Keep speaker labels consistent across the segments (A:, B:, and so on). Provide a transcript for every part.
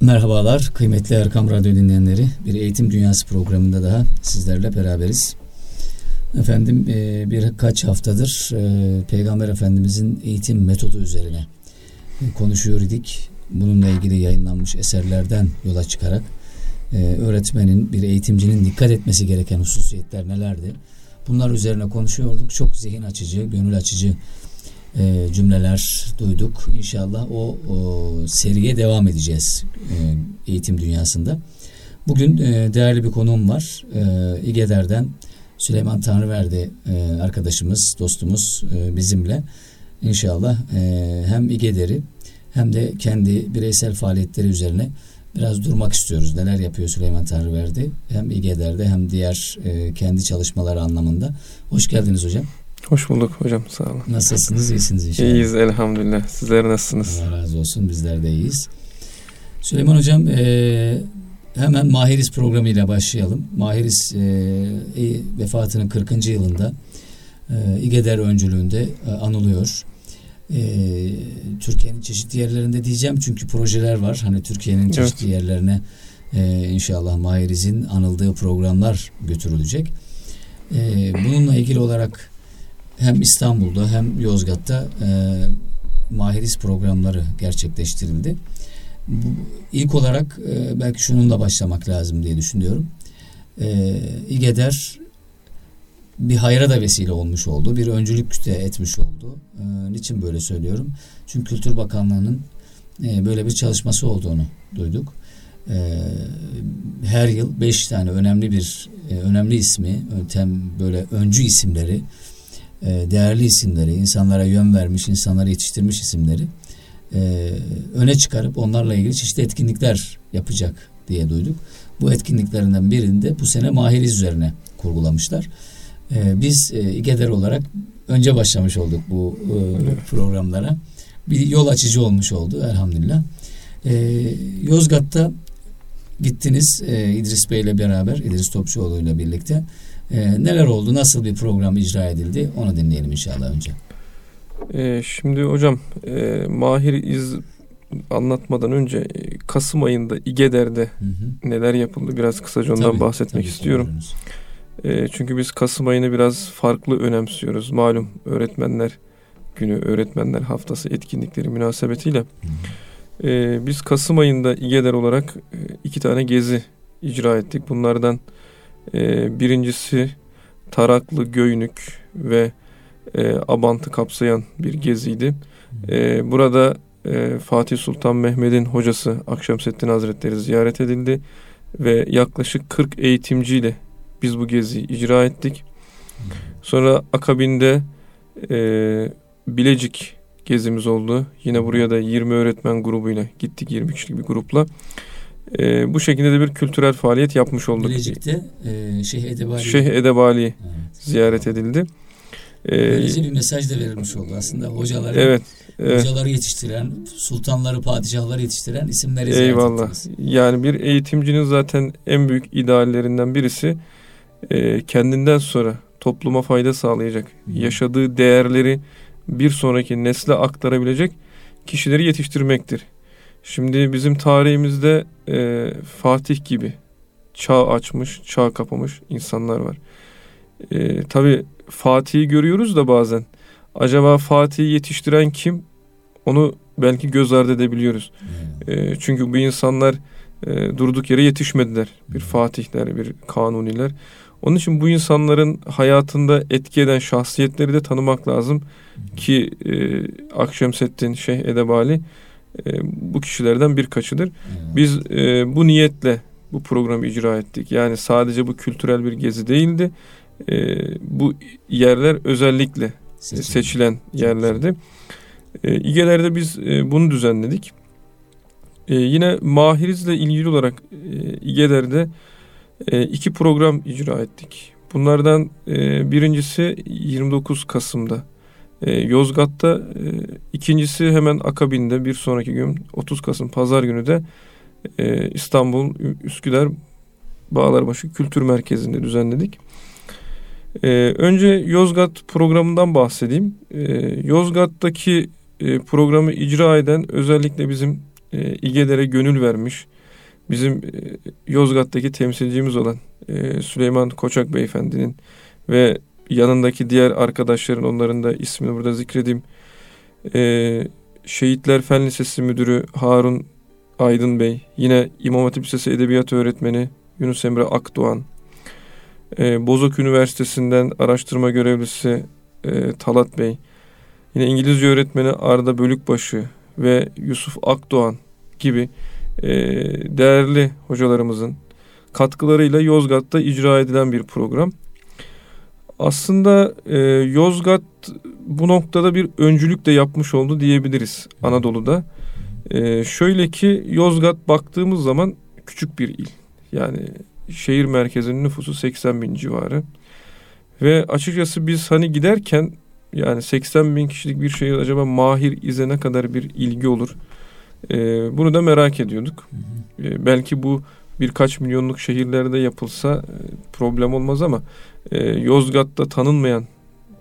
A: Merhabalar kıymetli Erkam Radyo dinleyenleri. Bir Eğitim Dünyası programında daha sizlerle beraberiz. Efendim e, birkaç haftadır e, Peygamber Efendimizin eğitim metodu üzerine konuşuyor idik. Bununla ilgili yayınlanmış eserlerden yola çıkarak e, öğretmenin, bir eğitimcinin dikkat etmesi gereken hususiyetler nelerdi? Bunlar üzerine konuşuyorduk. Çok zihin açıcı, gönül açıcı cümleler duyduk. İnşallah o, o seriye devam edeceğiz eğitim dünyasında. Bugün değerli bir konuğum var. İGEDER'den Süleyman Tanrıverdi e, arkadaşımız, dostumuz e, bizimle inşallah e, hem İGEDER'i hem de kendi bireysel faaliyetleri üzerine biraz durmak istiyoruz. Neler yapıyor Süleyman Tanrıverdi hem İGEDER'de hem diğer e, kendi çalışmaları anlamında. Hoş geldiniz hocam.
B: Hoş bulduk hocam sağ olun.
A: Nasılsınız? İyisiniz inşallah.
B: İyiyiz elhamdülillah. Sizler nasılsınız?
A: Allah razı olsun bizler de iyiyiz. Süleyman hocam e, Hemen Mahiris programıyla başlayalım. Mahiris e, e, vefatının 40. yılında e, İGEDER öncülüğünde e, anılıyor. E, Türkiye'nin çeşitli yerlerinde diyeceğim çünkü projeler var. Hani Türkiye'nin çeşitli evet. yerlerine e, inşallah Mahiris'in anıldığı programlar götürülecek. E, bununla ilgili olarak hem İstanbul'da hem Yozgat'ta e, Mahiris programları gerçekleştirildi. Bu, ilk olarak e, belki şununla başlamak lazım diye düşünüyorum. E, İGEDER bir hayra da vesile olmuş oldu. Bir öncülük de etmiş oldu. E, niçin böyle söylüyorum? Çünkü Kültür Bakanlığı'nın e, böyle bir çalışması olduğunu duyduk. E, her yıl beş tane önemli bir e, önemli ismi, öntem böyle öncü isimleri, e, değerli isimleri, insanlara yön vermiş, insanları yetiştirmiş isimleri e, öne çıkarıp onlarla ilgili çeşitli etkinlikler yapacak diye duyduk. Bu etkinliklerinden birinde bu sene mahiriz üzerine kurgulamışlar. E, biz e, İGEDER olarak önce başlamış olduk bu e, programlara. Bir yol açıcı olmuş oldu elhamdülillah. E, Yozgat'ta gittiniz e, İdris Bey ile beraber, İdris Topçuoğlu ile birlikte. E, neler oldu, nasıl bir program icra edildi onu dinleyelim inşallah önce.
B: Ee, şimdi hocam e, Mahir İz anlatmadan önce e, Kasım ayında İGEDER'de hı hı. neler yapıldı biraz kısaca ondan tabii, bahsetmek tabii, istiyorum. E, çünkü biz Kasım ayını biraz farklı önemsiyoruz. Malum öğretmenler günü, öğretmenler haftası etkinlikleri münasebetiyle. E, biz Kasım ayında İGEDER olarak e, iki tane gezi icra ettik. Bunlardan e, birincisi Taraklı, Göynük ve e, Abant'ı kapsayan bir geziydi. E, burada e, Fatih Sultan Mehmet'in hocası Akşemseddin Hazretleri ziyaret edildi ve yaklaşık 40 eğitimciyle biz bu geziyi icra ettik. Sonra akabinde e, Bilecik gezimiz oldu. Yine buraya da 20 öğretmen grubuyla gittik 20 kişilik bir grupla. E, bu şekilde de bir kültürel faaliyet yapmış olduk.
A: Bilecik'te e, Şeyh Edebali,
B: Şeyh Edebali evet. ziyaret edildi.
A: Böylece bir mesaj da verilmiş oldu aslında hocaları. Evet. evet. Hocaları yetiştiren, sultanları, padişahları yetiştiren isimleri
B: Eyvallah. Ettiniz. Yani bir eğitimcinin zaten en büyük ideallerinden birisi e, kendinden sonra topluma fayda sağlayacak, Hı. yaşadığı değerleri bir sonraki nesle aktarabilecek kişileri yetiştirmektir. Şimdi bizim tarihimizde e, Fatih gibi çağ açmış, çağ kapamış insanlar var. E, tabii Fatih'i görüyoruz da bazen. Acaba Fatih'i yetiştiren kim? Onu belki göz ardı edebiliyoruz. Hmm. E, çünkü bu insanlar e, durduk yere yetişmediler. Bir hmm. Fatihler, bir Kanuniler. Onun için bu insanların hayatında etki eden şahsiyetleri de tanımak lazım. Hmm. Ki e, Akşemseddin, Şeyh Edebali e, bu kişilerden birkaçıdır. Biz e, bu niyetle bu programı icra ettik. Yani sadece bu kültürel bir gezi değildi e, bu yerler özellikle Seçim. seçilen yerlerdi. E, İGE'lerde biz e, bunu düzenledik. E, yine Mahiriz'le ilgili olarak e, İGE'lerde e, iki program icra ettik. Bunlardan e, birincisi 29 Kasım'da e, Yozgat'ta, e, ikincisi hemen akabinde bir sonraki gün 30 Kasım Pazar günü de e, İstanbul Üsküdar Bağlarbaşı Kültür Merkezi'nde düzenledik. Ee, önce Yozgat programından bahsedeyim. Ee, Yozgat'taki e, programı icra eden özellikle bizim e, İGEDER'e gönül vermiş. Bizim e, Yozgat'taki temsilcimiz olan e, Süleyman Koçak Beyefendinin ve yanındaki diğer arkadaşların onların da ismini burada zikredeyim. E, Şehitler Fen Lisesi Müdürü Harun Aydın Bey, yine İmam Hatip Lisesi Edebiyat Öğretmeni Yunus Emre Akdoğan, e, Bozok Üniversitesi'nden araştırma görevlisi e, Talat Bey, yine İngilizce öğretmeni Arda Bölükbaşı ve Yusuf Akdoğan gibi e, değerli hocalarımızın katkılarıyla Yozgat'ta icra edilen bir program. Aslında e, Yozgat bu noktada bir öncülük de yapmış oldu diyebiliriz Anadolu'da. E, şöyle ki Yozgat baktığımız zaman küçük bir il. Yani şehir merkezinin nüfusu 80 bin civarı. Ve açıkçası biz hani giderken yani 80 bin kişilik bir şehir acaba Mahir İz'e ne kadar bir ilgi olur? Ee, bunu da merak ediyorduk. Ee, belki bu birkaç milyonluk şehirlerde yapılsa e, problem olmaz ama e, Yozgat'ta tanınmayan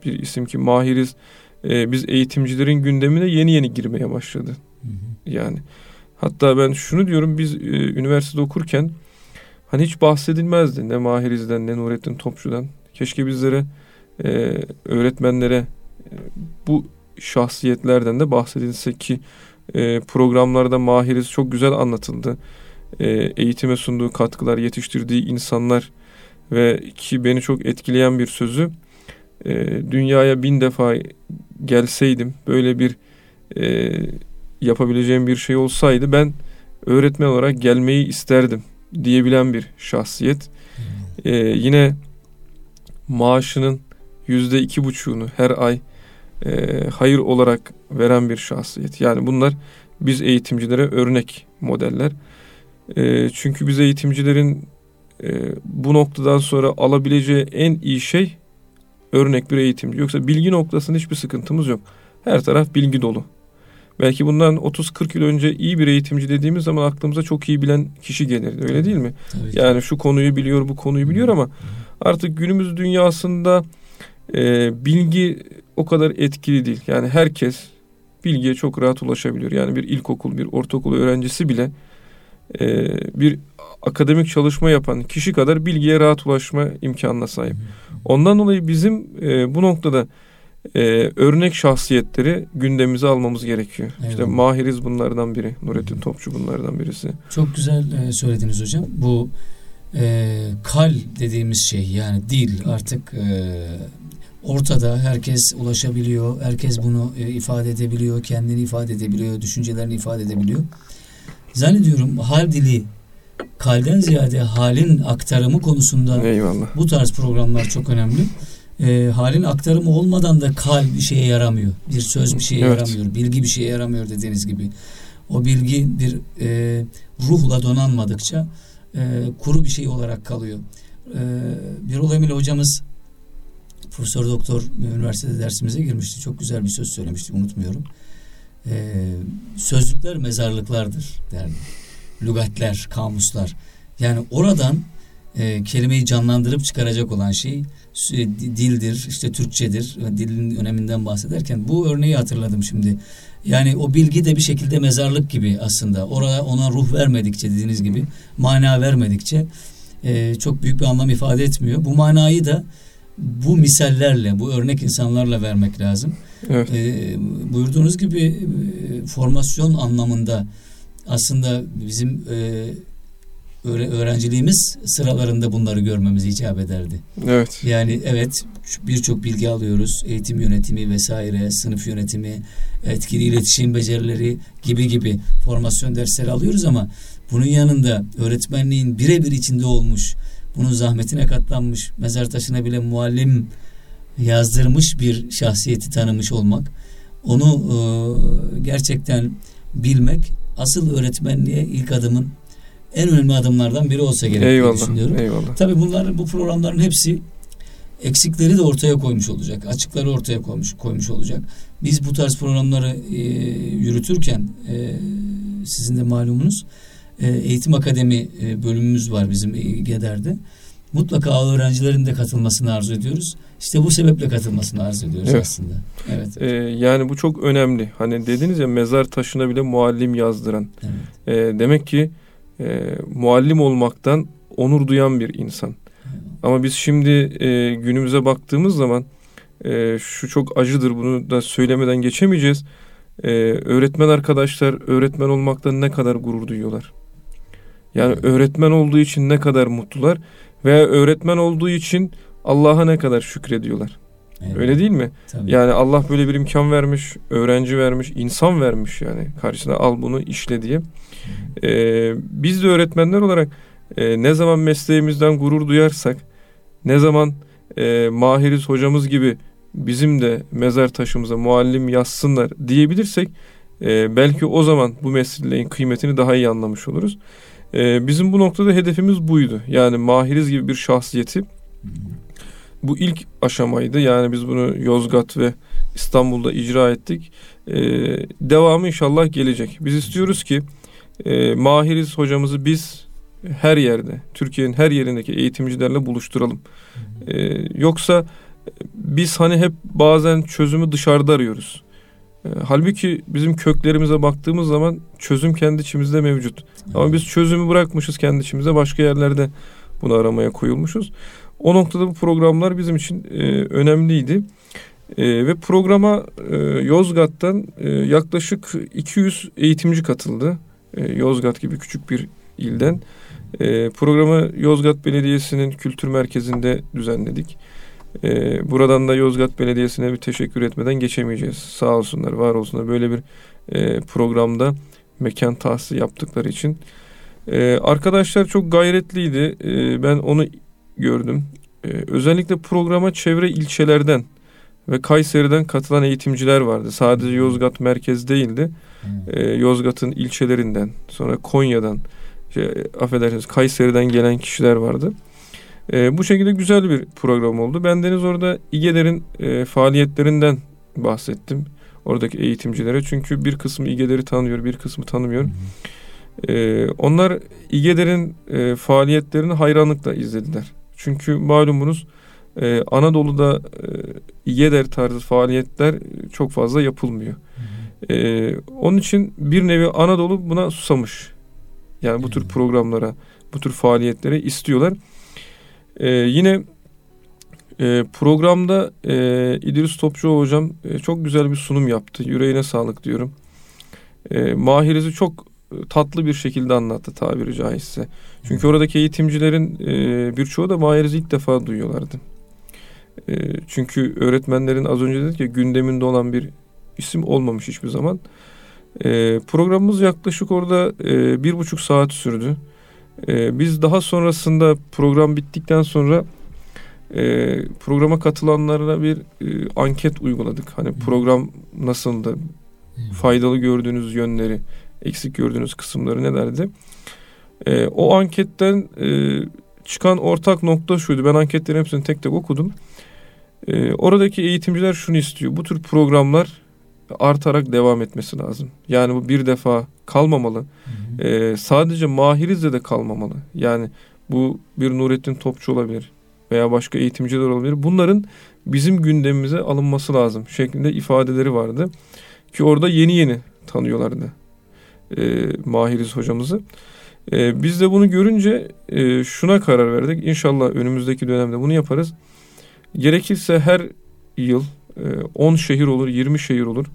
B: bir isim ki Mahiriz e, biz eğitimcilerin gündemine yeni yeni girmeye başladı. Hı hı. Yani hatta ben şunu diyorum biz e, üniversitede okurken hani hiç bahsedilmezdi ne Mahiriz'den ne Nurettin Topçu'dan. Keşke bizlere e, öğretmenlere e, bu şahsiyetlerden de bahsedilse ki e, programlarda Mahiriz çok güzel anlatıldı. E, eğitime sunduğu katkılar, yetiştirdiği insanlar ve ki beni çok etkileyen bir sözü e, dünyaya bin defa gelseydim böyle bir e, yapabileceğim bir şey olsaydı ben öğretmen olarak gelmeyi isterdim diyebilen bir şahsiyet. E, yine maaşının yüzde iki buçuğunu her ay e, hayır olarak veren bir şahsiyet. Yani bunlar biz eğitimcilere örnek modeller. E, çünkü biz eğitimcilerin e, bu noktadan sonra alabileceği en iyi şey örnek bir eğitimci. Yoksa bilgi noktasında hiçbir sıkıntımız yok. Her taraf bilgi dolu. Belki bundan 30-40 yıl önce iyi bir eğitimci dediğimiz zaman aklımıza çok iyi bilen kişi gelirdi. Öyle değil mi? Yani şu konuyu biliyor, bu konuyu biliyor ama artık günümüz dünyasında e, bilgi o kadar etkili değil. Yani herkes bilgiye çok rahat ulaşabiliyor. Yani bir ilkokul, bir ortaokul öğrencisi bile e, bir akademik çalışma yapan kişi kadar bilgiye rahat ulaşma imkanına sahip. Ondan dolayı bizim e, bu noktada e, örnek şahsiyetleri gündemimize almamız gerekiyor. Eyvallah. İşte Mahiriz bunlardan biri. Nurettin Topçu bunlardan birisi.
A: Çok güzel e, söylediniz hocam. Bu e, kal dediğimiz şey yani dil artık e, ortada herkes ulaşabiliyor. Herkes bunu e, ifade edebiliyor. Kendini ifade edebiliyor. Düşüncelerini ifade edebiliyor. Zannediyorum hal dili kalden ziyade halin aktarımı konusunda
B: Eyvallah.
A: bu tarz programlar çok önemli. E, halin aktarımı olmadan da kal bir şeye yaramıyor. Bir söz bir şeye evet. yaramıyor. Bilgi bir şeye yaramıyor dediğiniz gibi. O bilgi bir e, ruhla donanmadıkça e, kuru bir şey olarak kalıyor. E, Birol Emil hocamız Profesör Doktor üniversitede dersimize girmişti. Çok güzel bir söz söylemişti unutmuyorum. E, sözlükler mezarlıklardır derdi lügatler, kamuslar. Yani oradan e, kelimeyi canlandırıp çıkaracak olan şey dildir, işte Türkçedir. Dilin öneminden bahsederken bu örneği hatırladım şimdi. Yani o bilgi de bir şekilde mezarlık gibi aslında. Oraya ona ruh vermedikçe dediğiniz gibi, mana vermedikçe e, çok büyük bir anlam ifade etmiyor. Bu manayı da bu misallerle, bu örnek insanlarla vermek lazım. Evet. E, buyurduğunuz gibi e, formasyon anlamında aslında bizim e, öğrenciliğimiz sıralarında bunları görmemiz icap ederdi.
B: Evet.
A: Yani evet birçok bilgi alıyoruz. Eğitim yönetimi vesaire, sınıf yönetimi, etkili iletişim becerileri gibi gibi formasyon dersleri alıyoruz ama bunun yanında öğretmenliğin birebir içinde olmuş, bunun zahmetine katlanmış, mezar taşına bile muallim yazdırmış bir şahsiyeti tanımış olmak, onu e, gerçekten bilmek asıl öğretmenliğe ilk adımın en önemli adımlardan biri olsa gerek eyvallah, diye düşünüyorum.
B: Eyvallah.
A: Tabii bunlar bu programların hepsi eksikleri de ortaya koymuş olacak. Açıkları ortaya koymuş koymuş olacak. Biz bu tarz programları e, yürütürken e, sizin de malumunuz e, eğitim akademi e, bölümümüz var bizim GEDER'de. mutlaka öğrencilerin de katılmasını arzu ediyoruz. İşte bu sebeple katılmasını arzu ediyoruz
B: Evet.
A: aslında. Evet.
B: Ee, yani bu çok önemli. Hani dediniz ya mezar taşına bile muallim yazdıran.
A: evet.
B: Ee, demek ki e, muallim olmaktan onur duyan bir insan. Ama biz şimdi e, günümüze baktığımız zaman e, şu çok acıdır bunu da söylemeden geçemeyeceğiz. E, öğretmen arkadaşlar öğretmen olmaktan ne kadar gurur duyuyorlar. Yani öğretmen olduğu için ne kadar mutlular veya öğretmen olduğu için Allah'a ne kadar şükrediyorlar.
A: Evet.
B: Öyle değil mi?
A: Tabii.
B: Yani Allah böyle bir imkan vermiş, öğrenci vermiş, insan vermiş yani karşısına al bunu işle diye. Ee, biz de öğretmenler olarak e, ne zaman mesleğimizden gurur duyarsak, ne zaman e, mahiriz hocamız gibi bizim de mezar taşımıza muallim yazsınlar diyebilirsek e, belki o zaman bu mesleğin kıymetini daha iyi anlamış oluruz. E, bizim bu noktada hedefimiz buydu. Yani mahiriz gibi bir şahsiyeti. Bu ilk aşamaydı. Yani biz bunu Yozgat ve İstanbul'da icra ettik. Ee, devamı inşallah gelecek. Biz istiyoruz ki e, Mahiriz hocamızı biz her yerde, Türkiye'nin her yerindeki eğitimcilerle buluşturalım. Ee, yoksa biz hani hep bazen çözümü dışarıda arıyoruz. Ee, halbuki bizim köklerimize baktığımız zaman çözüm kendi içimizde mevcut. Ama biz çözümü bırakmışız kendi içimize başka yerlerde bunu aramaya koyulmuşuz. O noktada bu programlar bizim için e, önemliydi. E, ve programa e, Yozgat'tan e, yaklaşık 200 eğitimci katıldı. E, Yozgat gibi küçük bir ilden. E, programı Yozgat Belediyesi'nin kültür merkezinde düzenledik. E, buradan da Yozgat Belediyesi'ne bir teşekkür etmeden geçemeyeceğiz. Sağ olsunlar, var olsunlar böyle bir e, programda mekan tahsisi yaptıkları için. Ee, arkadaşlar çok gayretliydi. Ee, ben onu gördüm. Ee, özellikle programa çevre ilçelerden ve Kayseri'den katılan eğitimciler vardı. Sadece Yozgat merkez değildi. Ee, Yozgat'ın ilçelerinden, sonra Konya'dan, şey, affedersiniz Kayseri'den gelen kişiler vardı. Ee, bu şekilde güzel bir program oldu. Ben Deniz orada İGEDER'in e, faaliyetlerinden bahsettim. Oradaki eğitimcilere. Çünkü bir kısmı İGEDER'i tanıyor, bir kısmı tanımıyor. Ee, onlar İGEDER'in e, faaliyetlerini hayranlıkla izlediler. Çünkü malumunuz e, Anadolu'da e, İGEDER tarzı faaliyetler çok fazla yapılmıyor. E, onun için bir nevi Anadolu buna susamış. Yani bu tür programlara, bu tür faaliyetlere istiyorlar. E, yine e, programda e, İdris Topçuoğlu hocam e, çok güzel bir sunum yaptı. Yüreğine sağlık diyorum. E, Mahiriz'i çok tatlı bir şekilde anlattı tabiri caizse. Çünkü oradaki eğitimcilerin e, birçoğu da Mahiriz'i ilk defa duyuyorlardı. E, çünkü öğretmenlerin az önce dedik ya gündeminde olan bir isim olmamış hiçbir zaman. E, programımız yaklaşık orada e, bir buçuk saat sürdü. E, biz daha sonrasında program bittikten sonra e, programa katılanlara bir e, anket uyguladık. Hani program nasıldı, faydalı gördüğünüz yönleri, eksik gördüğünüz kısımları nelerdi? E, o anketten e, çıkan ortak nokta şuydu. Ben anketlerin hepsini tek tek okudum. E, oradaki eğitimciler şunu istiyor. Bu tür programlar artarak devam etmesi lazım. Yani bu bir defa kalmamalı. E, sadece Mahiriz'de de kalmamalı. Yani bu bir Nurettin Topçu olabilir veya başka eğitimciler olabilir. Bunların bizim gündemimize alınması lazım şeklinde ifadeleri vardı. Ki orada yeni yeni tanıyorlardı e, Mahiriz hocamızı. E, biz de bunu görünce e, şuna karar verdik. İnşallah önümüzdeki dönemde bunu yaparız. Gerekirse her yıl e, 10 şehir olur, 20 şehir olur.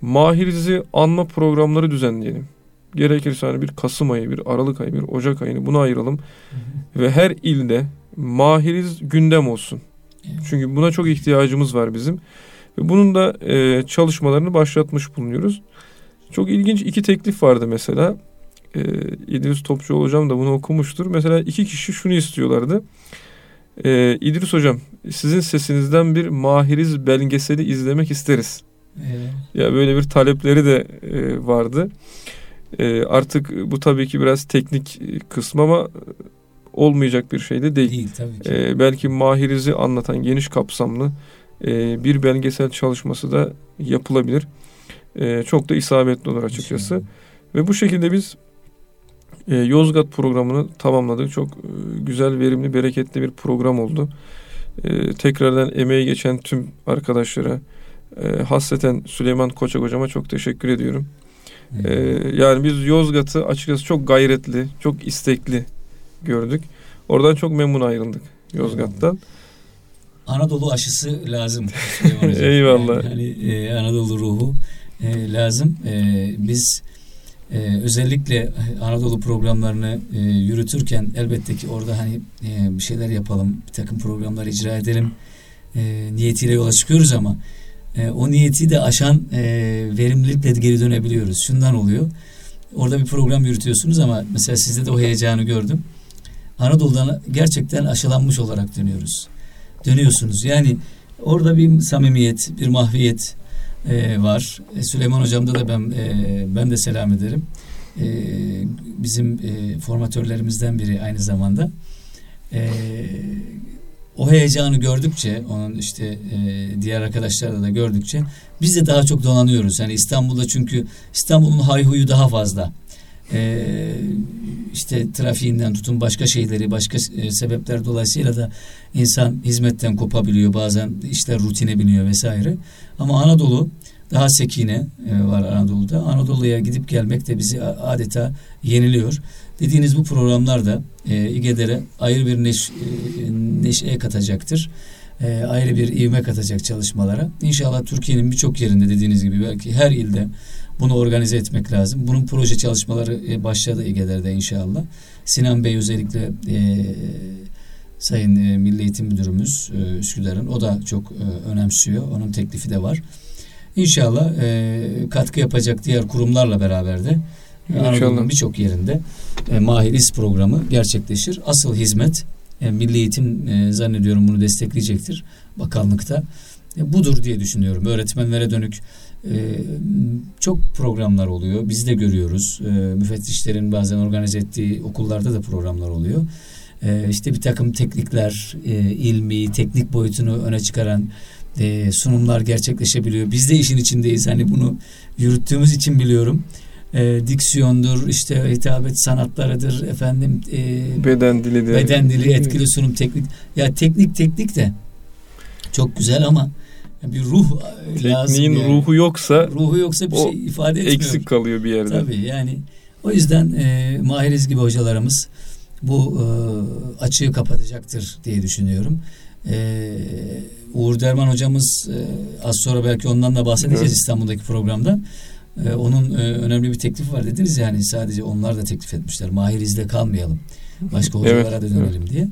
B: Mahiriz'i anma programları düzenleyelim. Gerekirse hani bir Kasım ayı, bir Aralık ayı, bir Ocak ayını buna ayıralım. Ve her ilde Mahiriz gündem olsun. Çünkü buna çok ihtiyacımız var bizim. Ve bunun da e, çalışmalarını başlatmış bulunuyoruz. Çok ilginç iki teklif vardı mesela. E, İdris Topçuoğlu hocam da bunu okumuştur. Mesela iki kişi şunu istiyorlardı. E, İdris hocam sizin sesinizden bir Mahiriz belgeseli izlemek isteriz.
A: Evet.
B: Ya böyle bir talepleri de e, vardı. E, artık bu tabii ki biraz teknik e, kısmı ama olmayacak bir şey de değil.
A: Değil tabii ki.
B: E, belki Mahiriz'i anlatan geniş kapsamlı e, bir belgesel çalışması da yapılabilir. E, çok da isabetli olur açıkçası. Ve bu şekilde biz e, Yozgat programını tamamladık. Çok e, güzel, verimli, bereketli bir program oldu. E, tekrardan emeği geçen tüm arkadaşlara, e, hasreten Süleyman Koçak hocama çok teşekkür ediyorum. E, yani biz Yozgat'ı açıkçası çok gayretli, çok istekli gördük. Oradan çok memnun ayrıldık Yozgat'tan.
A: Anadolu aşısı lazım.
B: Eyvallah.
A: Yani, hani, e, Anadolu ruhu e, lazım. E, biz e, özellikle Anadolu programlarını e, yürütürken elbette ki orada hani e, bir şeyler yapalım, bir takım programlar icra edelim e, niyetiyle yola çıkıyoruz ama e, o niyeti de aşan e, verimlilikle geri dönebiliyoruz. Şundan oluyor. Orada bir program yürütüyorsunuz ama mesela sizde de o heyecanı gördüm. Anadolu'dan gerçekten aşılanmış olarak dönüyoruz. Dönüyorsunuz. Yani orada bir samimiyet, bir mahviyet e, var. E, Süleyman Hocam'da da ben e, ben de selam ederim. E, bizim e, formatörlerimizden biri aynı zamanda. E, o heyecanı gördükçe, onun işte e, diğer arkadaşlarla da gördükçe biz de daha çok donanıyoruz. Yani İstanbul'da çünkü İstanbul'un hayhuyu daha fazla. E, işte trafiğinden tutun başka şeyleri, başka e, sebepler dolayısıyla da insan hizmetten kopabiliyor. Bazen işler rutine biniyor vesaire. Ama Anadolu daha sekine e, var Anadolu'da. Anadolu'ya gidip gelmek de bizi adeta yeniliyor. Dediğiniz bu programlar da e, İGEDER'e ayrı bir neş, e, neşe katacaktır. E, ayrı bir ivme katacak çalışmalara. İnşallah Türkiye'nin birçok yerinde dediğiniz gibi belki her ilde bunu organize etmek lazım. Bunun proje çalışmaları e, başladı İGEDER'de inşallah. Sinan Bey özellikle e, Sayın e, Milli Eğitim Müdürümüz e, Üsküdar'ın o da çok e, önemsiyor. Onun teklifi de var. İnşallah e, katkı yapacak diğer kurumlarla beraber de Anadolu'nun birçok yerinde e, Mahiris programı gerçekleşir. Asıl hizmet e, Milli Eğitim e, zannediyorum bunu destekleyecektir bakanlıkta. E, budur diye düşünüyorum. Öğretmenlere dönük e, çok programlar oluyor. Biz de görüyoruz. E, müfettişlerin bazen organize ettiği okullarda da programlar oluyor. E, işte bir takım teknikler, e, ilmi, teknik boyutunu öne çıkaran e, sunumlar gerçekleşebiliyor. Biz de işin içindeyiz. Hani bunu yürüttüğümüz için biliyorum. E, diksiyondur, işte hitabet sanatlarıdır, efendim
B: e, beden dili de.
A: Beden dili, etkili sunum, teknik. Ya teknik teknik de çok güzel ama bir ruh
B: Tekniğin lazım. yani. ruhu yoksa
A: ruhu yoksa bir şey ifade etmiyor.
B: Eksik kalıyor bir yerde.
A: Tabii yani o yüzden e, Mahiriz gibi hocalarımız bu e, açığı kapatacaktır diye düşünüyorum. E, Uğur Derman hocamız e, az sonra belki ondan da bahsedeceğiz evet. İstanbul'daki programda. E, onun e, önemli bir teklifi var dediniz yani sadece onlar da teklif etmişler. Mahiriz'de kalmayalım. Başka hocalara evet. da dönelim evet. diye.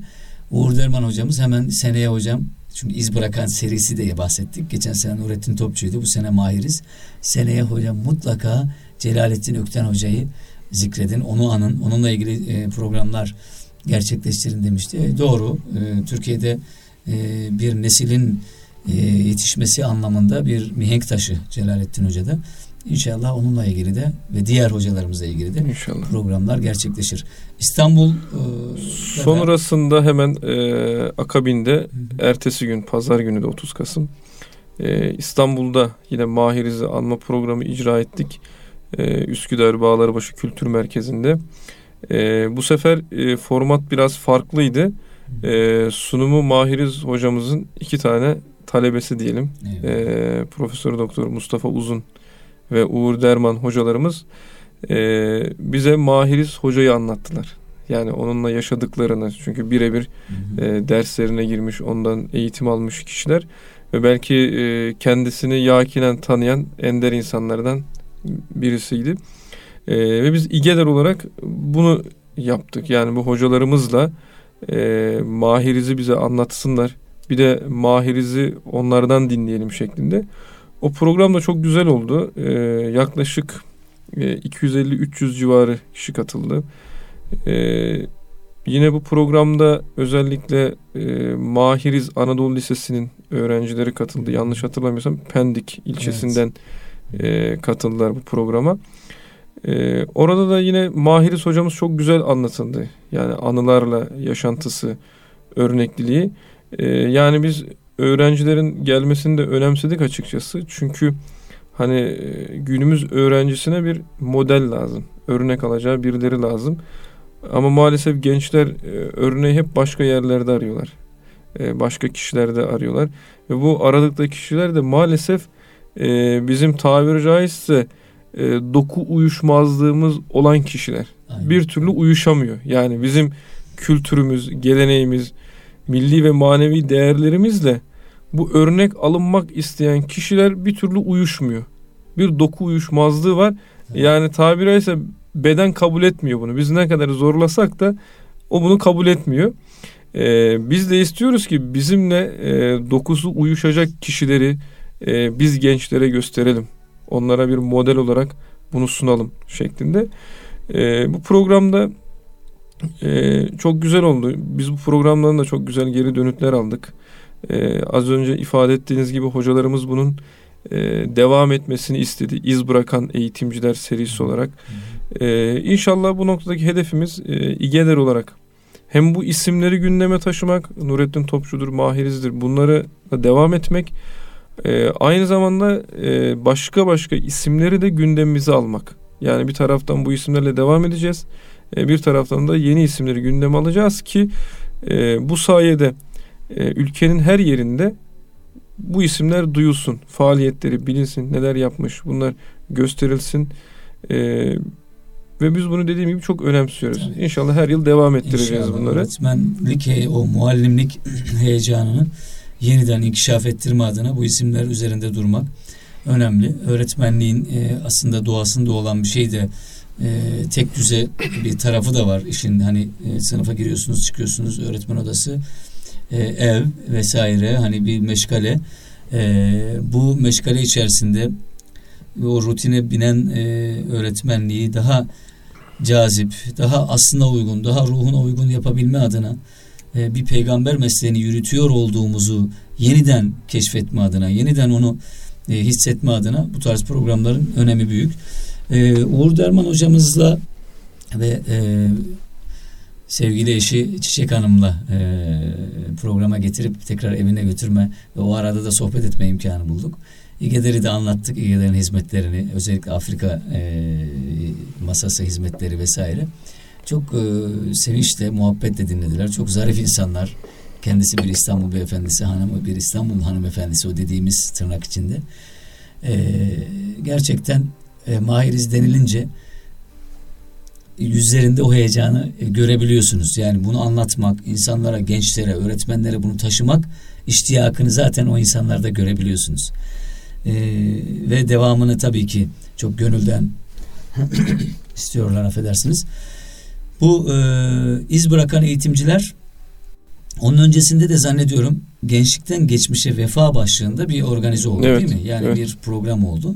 A: Uğur Derman hocamız hemen seneye hocam çünkü iz bırakan serisi diye bahsettik. Geçen sene Nurettin Topçu'ydu. Bu sene Mahiriz. Seneye hocam mutlaka Celalettin Ökten hocayı zikredin. Onu anın. Onunla ilgili e, programlar gerçekleştirin demişti. E, doğru. E, Türkiye'de bir neslin e, yetişmesi anlamında bir mihenk taşı Celalettin Hoca'da. İnşallah onunla ilgili de ve diğer hocalarımızla ilgili de İnşallah. programlar gerçekleşir. İstanbul e,
B: sonrasında hemen e, akabinde hı hı. ertesi gün pazar günü de 30 Kasım e, İstanbul'da yine Mahiriz'i anma programı icra ettik. E, Üsküdar Bağlarbaşı Kültür Merkezi'nde. E, bu sefer e, format biraz farklıydı. E, sunumu Mahiriz hocamızın iki tane talebesi diyelim. Evet. E, Profesör Doktor Mustafa Uzun ve Uğur Derman hocalarımız e, bize Mahiriz hocayı anlattılar. Yani onunla yaşadıklarını çünkü birebir e, derslerine girmiş, ondan eğitim almış kişiler ve belki e, kendisini yakinen tanıyan ender insanlardan birisiydi. E, ve biz İGEDER olarak bunu yaptık. Yani bu hocalarımızla e, Mahiriz'i bize anlatsınlar. Bir de Mahiriz'i onlardan dinleyelim şeklinde. O program da çok güzel oldu. E, yaklaşık e, 250-300 civarı kişi katıldı. E, yine bu programda özellikle e, Mahiriz Anadolu Lisesi'nin öğrencileri katıldı. Yanlış hatırlamıyorsam Pendik ilçesinden evet. e, katıldılar bu programa. Ee, orada da yine Mahiris hocamız çok güzel anlatıldı. Yani anılarla yaşantısı, örnekliliği. Ee, yani biz öğrencilerin gelmesini de önemsedik açıkçası. Çünkü hani e, günümüz öğrencisine bir model lazım. örnek alacağı birileri lazım. Ama maalesef gençler e, örneği hep başka yerlerde arıyorlar. E, başka kişilerde arıyorlar. Ve bu aradıkları kişiler de maalesef bizim tabiri caizse doku uyuşmazlığımız olan kişiler. Aynen. Bir türlü uyuşamıyor. Yani bizim kültürümüz, geleneğimiz, milli ve manevi değerlerimizle bu örnek alınmak isteyen kişiler bir türlü uyuşmuyor. Bir doku uyuşmazlığı var. Yani tabiri caizse beden kabul etmiyor bunu. Biz ne kadar zorlasak da o bunu kabul etmiyor. Ee, biz de istiyoruz ki bizimle e, dokusu uyuşacak kişileri e, biz gençlere gösterelim. Onlara bir model olarak bunu sunalım şeklinde. E, bu programda e, çok güzel oldu. Biz bu programdan da çok güzel geri dönütler aldık. E, az önce ifade ettiğiniz gibi hocalarımız bunun e, devam etmesini istedi. İz bırakan eğitimciler serisi olarak. E, inşallah bu noktadaki hedefimiz e, İGEDER olarak hem bu isimleri gündeme taşımak, Nurettin Topçudur, Mahiriz'dir bunları da devam etmek. E, aynı zamanda e, başka başka isimleri de gündemimize almak. Yani bir taraftan bu isimlerle devam edeceğiz. E, bir taraftan da yeni isimleri gündeme alacağız ki e, bu sayede e, ülkenin her yerinde bu isimler duyulsun. Faaliyetleri bilinsin. Neler yapmış bunlar gösterilsin. E, ve biz bunu dediğim gibi çok önemsiyoruz. Evet. İnşallah her yıl devam ettireceğiz İnşallah bunları.
A: Öğretmenlik, o muallimlik heyecanını yeniden inkişaf ettirme adına bu isimler üzerinde durmak önemli. Öğretmenliğin e, aslında doğasında olan bir şey de e, tek düze bir tarafı da var. İşin hani e, sınıfa giriyorsunuz, çıkıyorsunuz, öğretmen odası, e, ev vesaire hani bir meşgale. E, bu meşgale içerisinde o rutine binen e, öğretmenliği daha cazip, daha aslına uygun, daha ruhuna uygun yapabilme adına e, bir peygamber mesleğini yürütüyor olduğumuzu yeniden keşfetme adına, yeniden onu e, hissetme adına bu tarz programların önemi büyük. E, Uğur Derman hocamızla ve e, sevgili eşi Çiçek Hanım'la e, programa getirip tekrar evine götürme ve o arada da sohbet etme imkanı bulduk. İGEDER'i de anlattık. İGEDER'in hizmetlerini özellikle Afrika e, masası hizmetleri vesaire. Çok e, sevinçle, muhabbetle dinlediler. Çok zarif insanlar. Kendisi bir İstanbul beyefendisi hanımı, bir İstanbul hanımefendisi o dediğimiz tırnak içinde. E, gerçekten e, mahiriz denilince yüzlerinde o heyecanı e, görebiliyorsunuz. Yani bunu anlatmak, insanlara, gençlere, öğretmenlere bunu taşımak iştiyakını zaten o insanlarda görebiliyorsunuz. Ee, ve devamını tabii ki çok gönülden istiyorlar affedersiniz. Bu e, iz bırakan eğitimciler onun öncesinde de zannediyorum gençlikten geçmişe vefa başlığında bir organize oldu evet, değil mi? Yani evet. bir program oldu.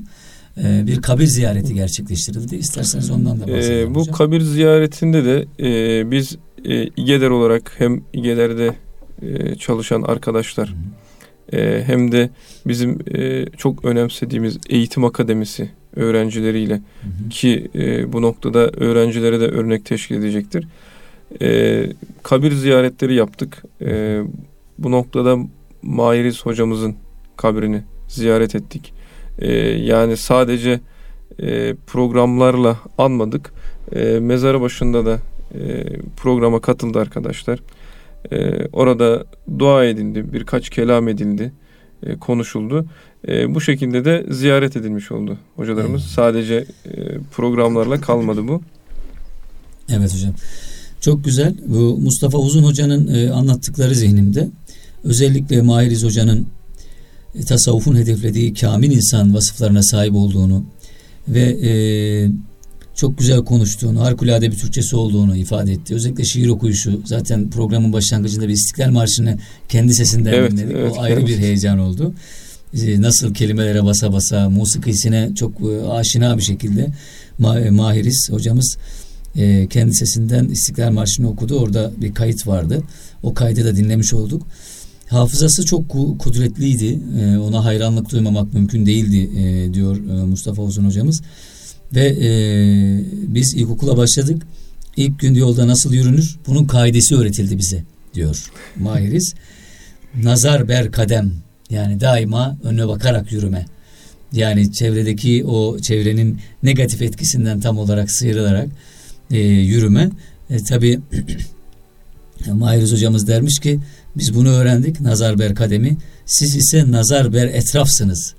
A: Ee, bir kabir ziyareti gerçekleştirildi. İsterseniz ondan da bahsedelim.
B: Ee, bu hocam. kabir ziyaretinde de e, biz e, İGEDER olarak hem İGEDER'de e, çalışan arkadaşlar e, hem de bizim e, çok önemsediğimiz eğitim akademisi öğrencileriyle hı hı. ki e, bu noktada öğrencilere de örnek teşkil edecektir. E, kabir ziyaretleri yaptık. E, bu noktada Mahiriz hocamızın kabrini ziyaret ettik. E, yani sadece e, programlarla anmadık. E, mezarı başında da e, programa katıldı arkadaşlar. E, orada dua edildi, birkaç kelam edildi, e, konuşuldu. E, bu şekilde de ziyaret edilmiş oldu hocalarımız. Evet. Sadece e, programlarla kalmadı bu.
A: Evet hocam. Çok güzel. Bu Mustafa Uzun Hoca'nın e, anlattıkları zihnimde. Özellikle Mahiriz Hoca'nın tasavvufun hedeflediği kamil insan vasıflarına sahip olduğunu ve e, çok güzel konuştuğunu, harikulade bir Türkçesi olduğunu ifade etti. Özellikle şiir okuyuşu zaten programın başlangıcında bir İstiklal Marşı'nı kendi sesinden evet, dinledik. Evet, o ayrı evet. bir heyecan oldu. E, nasıl kelimelere basa basa musikisine çok e, aşina bir şekilde e, Mahiriz hocamız kendi sesinden İstiklal Marşı'nı okudu. Orada bir kayıt vardı. O kaydı da dinlemiş olduk. Hafızası çok kudretliydi. Ona hayranlık duymamak mümkün değildi diyor Mustafa Uzun hocamız. Ve e, biz ilkokula başladık. İlk gün yolda nasıl yürünür? Bunun kaidesi öğretildi bize diyor Mahiriz. Nazar ber kadem yani daima önüne bakarak yürüme. Yani çevredeki o çevrenin negatif etkisinden tam olarak sıyrılarak e, yürüme. E, Tabi Mahiriz hocamız dermiş ki biz bunu öğrendik nazar kademi. Siz ise nazar ber etrafsınız.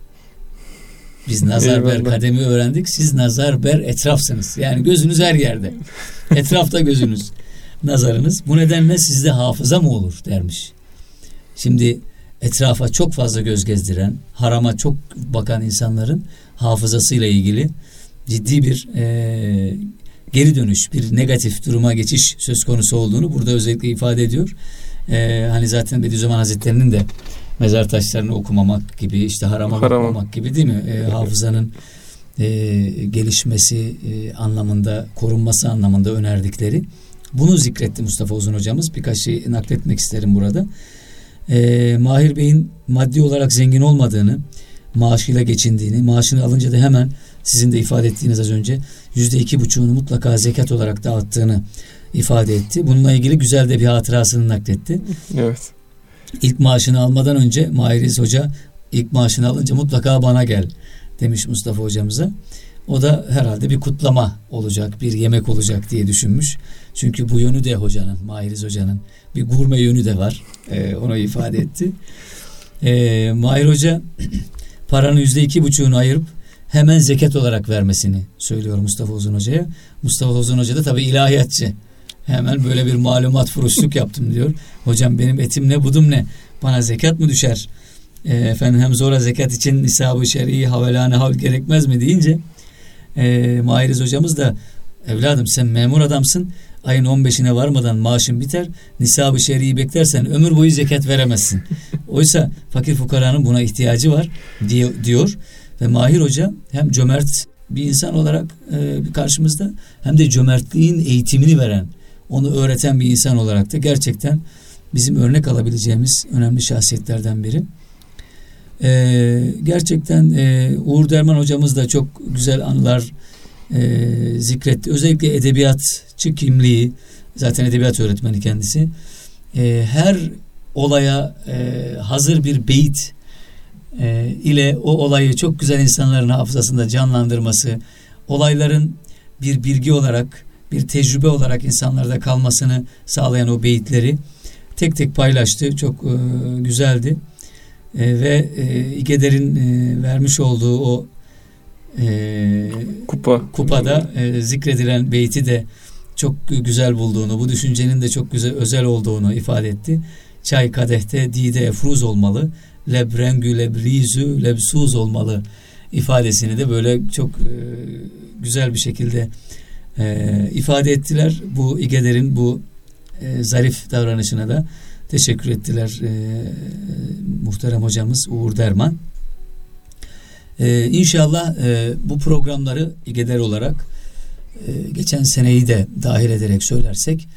A: Biz nazar ber kademi öğrendik. Siz nazar ber etrafsınız. Yani gözünüz her yerde. Etrafta gözünüz. Nazarınız. Bu nedenle sizde hafıza mı olur dermiş. Şimdi etrafa çok fazla göz gezdiren, harama çok bakan insanların hafızasıyla ilgili ciddi bir e, geri dönüş, bir negatif duruma geçiş söz konusu olduğunu burada özellikle ifade ediyor. E, hani zaten Bediüzzaman Hazretleri'nin de mezar taşlarını okumamak gibi, işte harama, harama. bakmamak gibi değil mi? E, hafızanın e, gelişmesi e, anlamında, korunması anlamında önerdikleri. Bunu zikretti Mustafa Uzun hocamız. Birkaç şey nakletmek isterim burada e, Mahir Bey'in maddi olarak zengin olmadığını, maaşıyla geçindiğini, maaşını alınca da hemen sizin de ifade ettiğiniz az önce yüzde iki buçuğunu mutlaka zekat olarak dağıttığını ifade etti. Bununla ilgili güzel de bir hatırasını nakletti.
B: Evet.
A: İlk maaşını almadan önce Mahiriz Hoca ilk maaşını alınca mutlaka bana gel demiş Mustafa hocamıza. O da herhalde bir kutlama olacak, bir yemek olacak diye düşünmüş. Çünkü bu yönü de hocanın, Mahiriz hocanın bir gurme yönü de var. Ee, onu ifade etti. Ee, Mahir Hoca paranın yüzde iki buçuğunu ayırıp hemen zekat olarak vermesini söylüyor Mustafa Uzun Hoca'ya. Mustafa Uzun Hoca da tabii ilahiyatçı. Hemen böyle bir malumat furuşluk yaptım diyor. Hocam benim etim ne budum ne? Bana zekat mı düşer? E, efendim hem zora zekat için nisabı şer'i havelane hav gerekmez mi deyince e, Mahiriz hocamız da evladım sen memur adamsın ayın 15'ine varmadan maaşın biter. Nisabı şer'i beklersen ömür boyu zekat veremezsin. Oysa fakir fukaranın buna ihtiyacı var diye, diyor. Ve Mahir Hoca hem cömert bir insan olarak e, karşımızda hem de cömertliğin eğitimini veren, onu öğreten bir insan olarak da gerçekten bizim örnek alabileceğimiz önemli şahsiyetlerden biri. E, gerçekten e, Uğur Derman hocamız da çok güzel anılar e, zikretti. Özellikle edebiyatçı kimliği, zaten edebiyat öğretmeni kendisi. E, her olaya e, hazır bir beyit e, ile o olayı çok güzel insanların hafızasında canlandırması, olayların bir bilgi olarak, bir tecrübe olarak insanlarda kalmasını sağlayan o beyitleri tek tek paylaştı. Çok e, güzeldi. E, ve e, İgeder'in e, vermiş olduğu o e,
B: kupa
A: kupada e, zikredilen beyti de çok güzel bulduğunu, bu düşüncenin de çok güzel özel olduğunu ifade etti. Çay kadehte dide efruz olmalı, lebrengü lebrizü lebsuz olmalı ifadesini de böyle çok e, güzel bir şekilde e, ifade ettiler. Bu İgeder'in bu e, zarif davranışına da teşekkür ettiler e, muhterem hocamız Uğur Derman. Ee, inşallah e, bu programları İGEDER olarak e, geçen seneyi de dahil ederek söylersek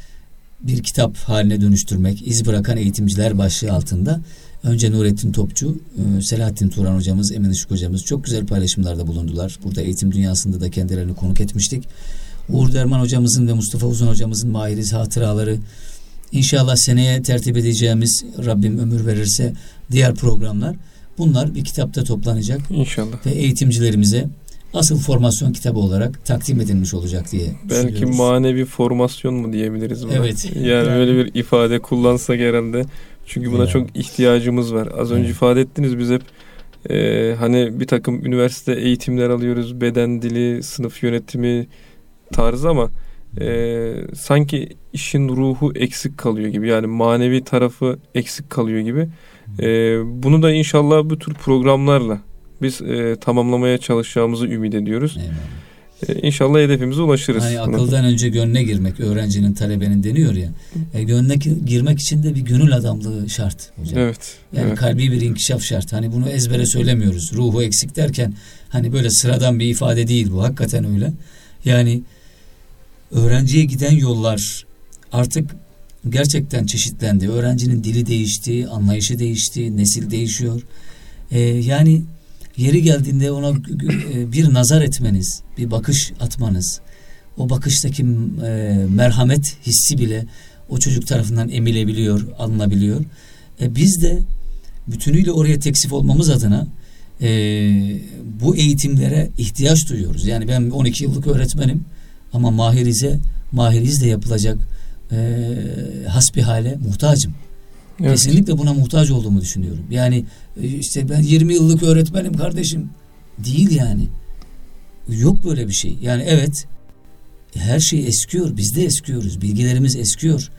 A: bir kitap haline dönüştürmek, iz bırakan eğitimciler başlığı altında önce Nurettin Topçu, e, Selahattin Turan hocamız, Emin Işık hocamız çok güzel paylaşımlarda bulundular. Burada eğitim dünyasında da kendilerini konuk etmiştik. Uğur Derman hocamızın ve Mustafa Uzun hocamızın mahiriz hatıraları İnşallah seneye tertip edeceğimiz Rabbim ömür verirse diğer programlar Bunlar bir kitapta toplanacak.
B: İnşallah.
A: Ve eğitimcilerimize asıl formasyon kitabı olarak takdim edilmiş olacak diye
B: Belki manevi formasyon mu diyebiliriz buna?
A: Evet.
B: Yani, yani öyle bir ifade kullansak herhalde. Çünkü buna evet. çok ihtiyacımız var. Az önce evet. ifade ettiniz biz hep e, hani bir takım üniversite eğitimler alıyoruz. Beden dili, sınıf yönetimi tarzı ama e, sanki işin ruhu eksik kalıyor gibi. Yani manevi tarafı eksik kalıyor gibi. E, bunu da inşallah bu tür programlarla biz e, tamamlamaya çalışacağımızı ümit ediyoruz. E, inşallah hedefimize ulaşırız.
A: Hani akıldan önce gönle girmek öğrencinin talebenin deniyor ya. E, gönle girmek için de bir gönül adamlığı şart hocam.
B: Evet.
A: Yani
B: evet.
A: kalbi bir inkişaf şart. Hani bunu ezbere söylemiyoruz. Ruhu eksik derken hani böyle sıradan bir ifade değil bu. Hakikaten öyle. Yani öğrenciye giden yollar artık gerçekten çeşitlendi. Öğrencinin dili değişti, anlayışı değişti, nesil değişiyor. Ee, yani yeri geldiğinde ona e, bir nazar etmeniz, bir bakış atmanız, o bakıştaki e, merhamet hissi bile o çocuk tarafından emilebiliyor, alınabiliyor. E, biz de bütünüyle oraya teksif olmamız adına e, bu eğitimlere ihtiyaç duyuyoruz. Yani ben 12 yıllık öğretmenim ama mahirize mahirizle yapılacak e, hasbihale muhtacım. Evet. Kesinlikle buna muhtaç olduğumu düşünüyorum. Yani e, işte ben 20 yıllık öğretmenim kardeşim. Değil yani. Yok böyle bir şey. Yani evet her şey eskiyor. Biz de eskiyoruz. Bilgilerimiz eskiyor.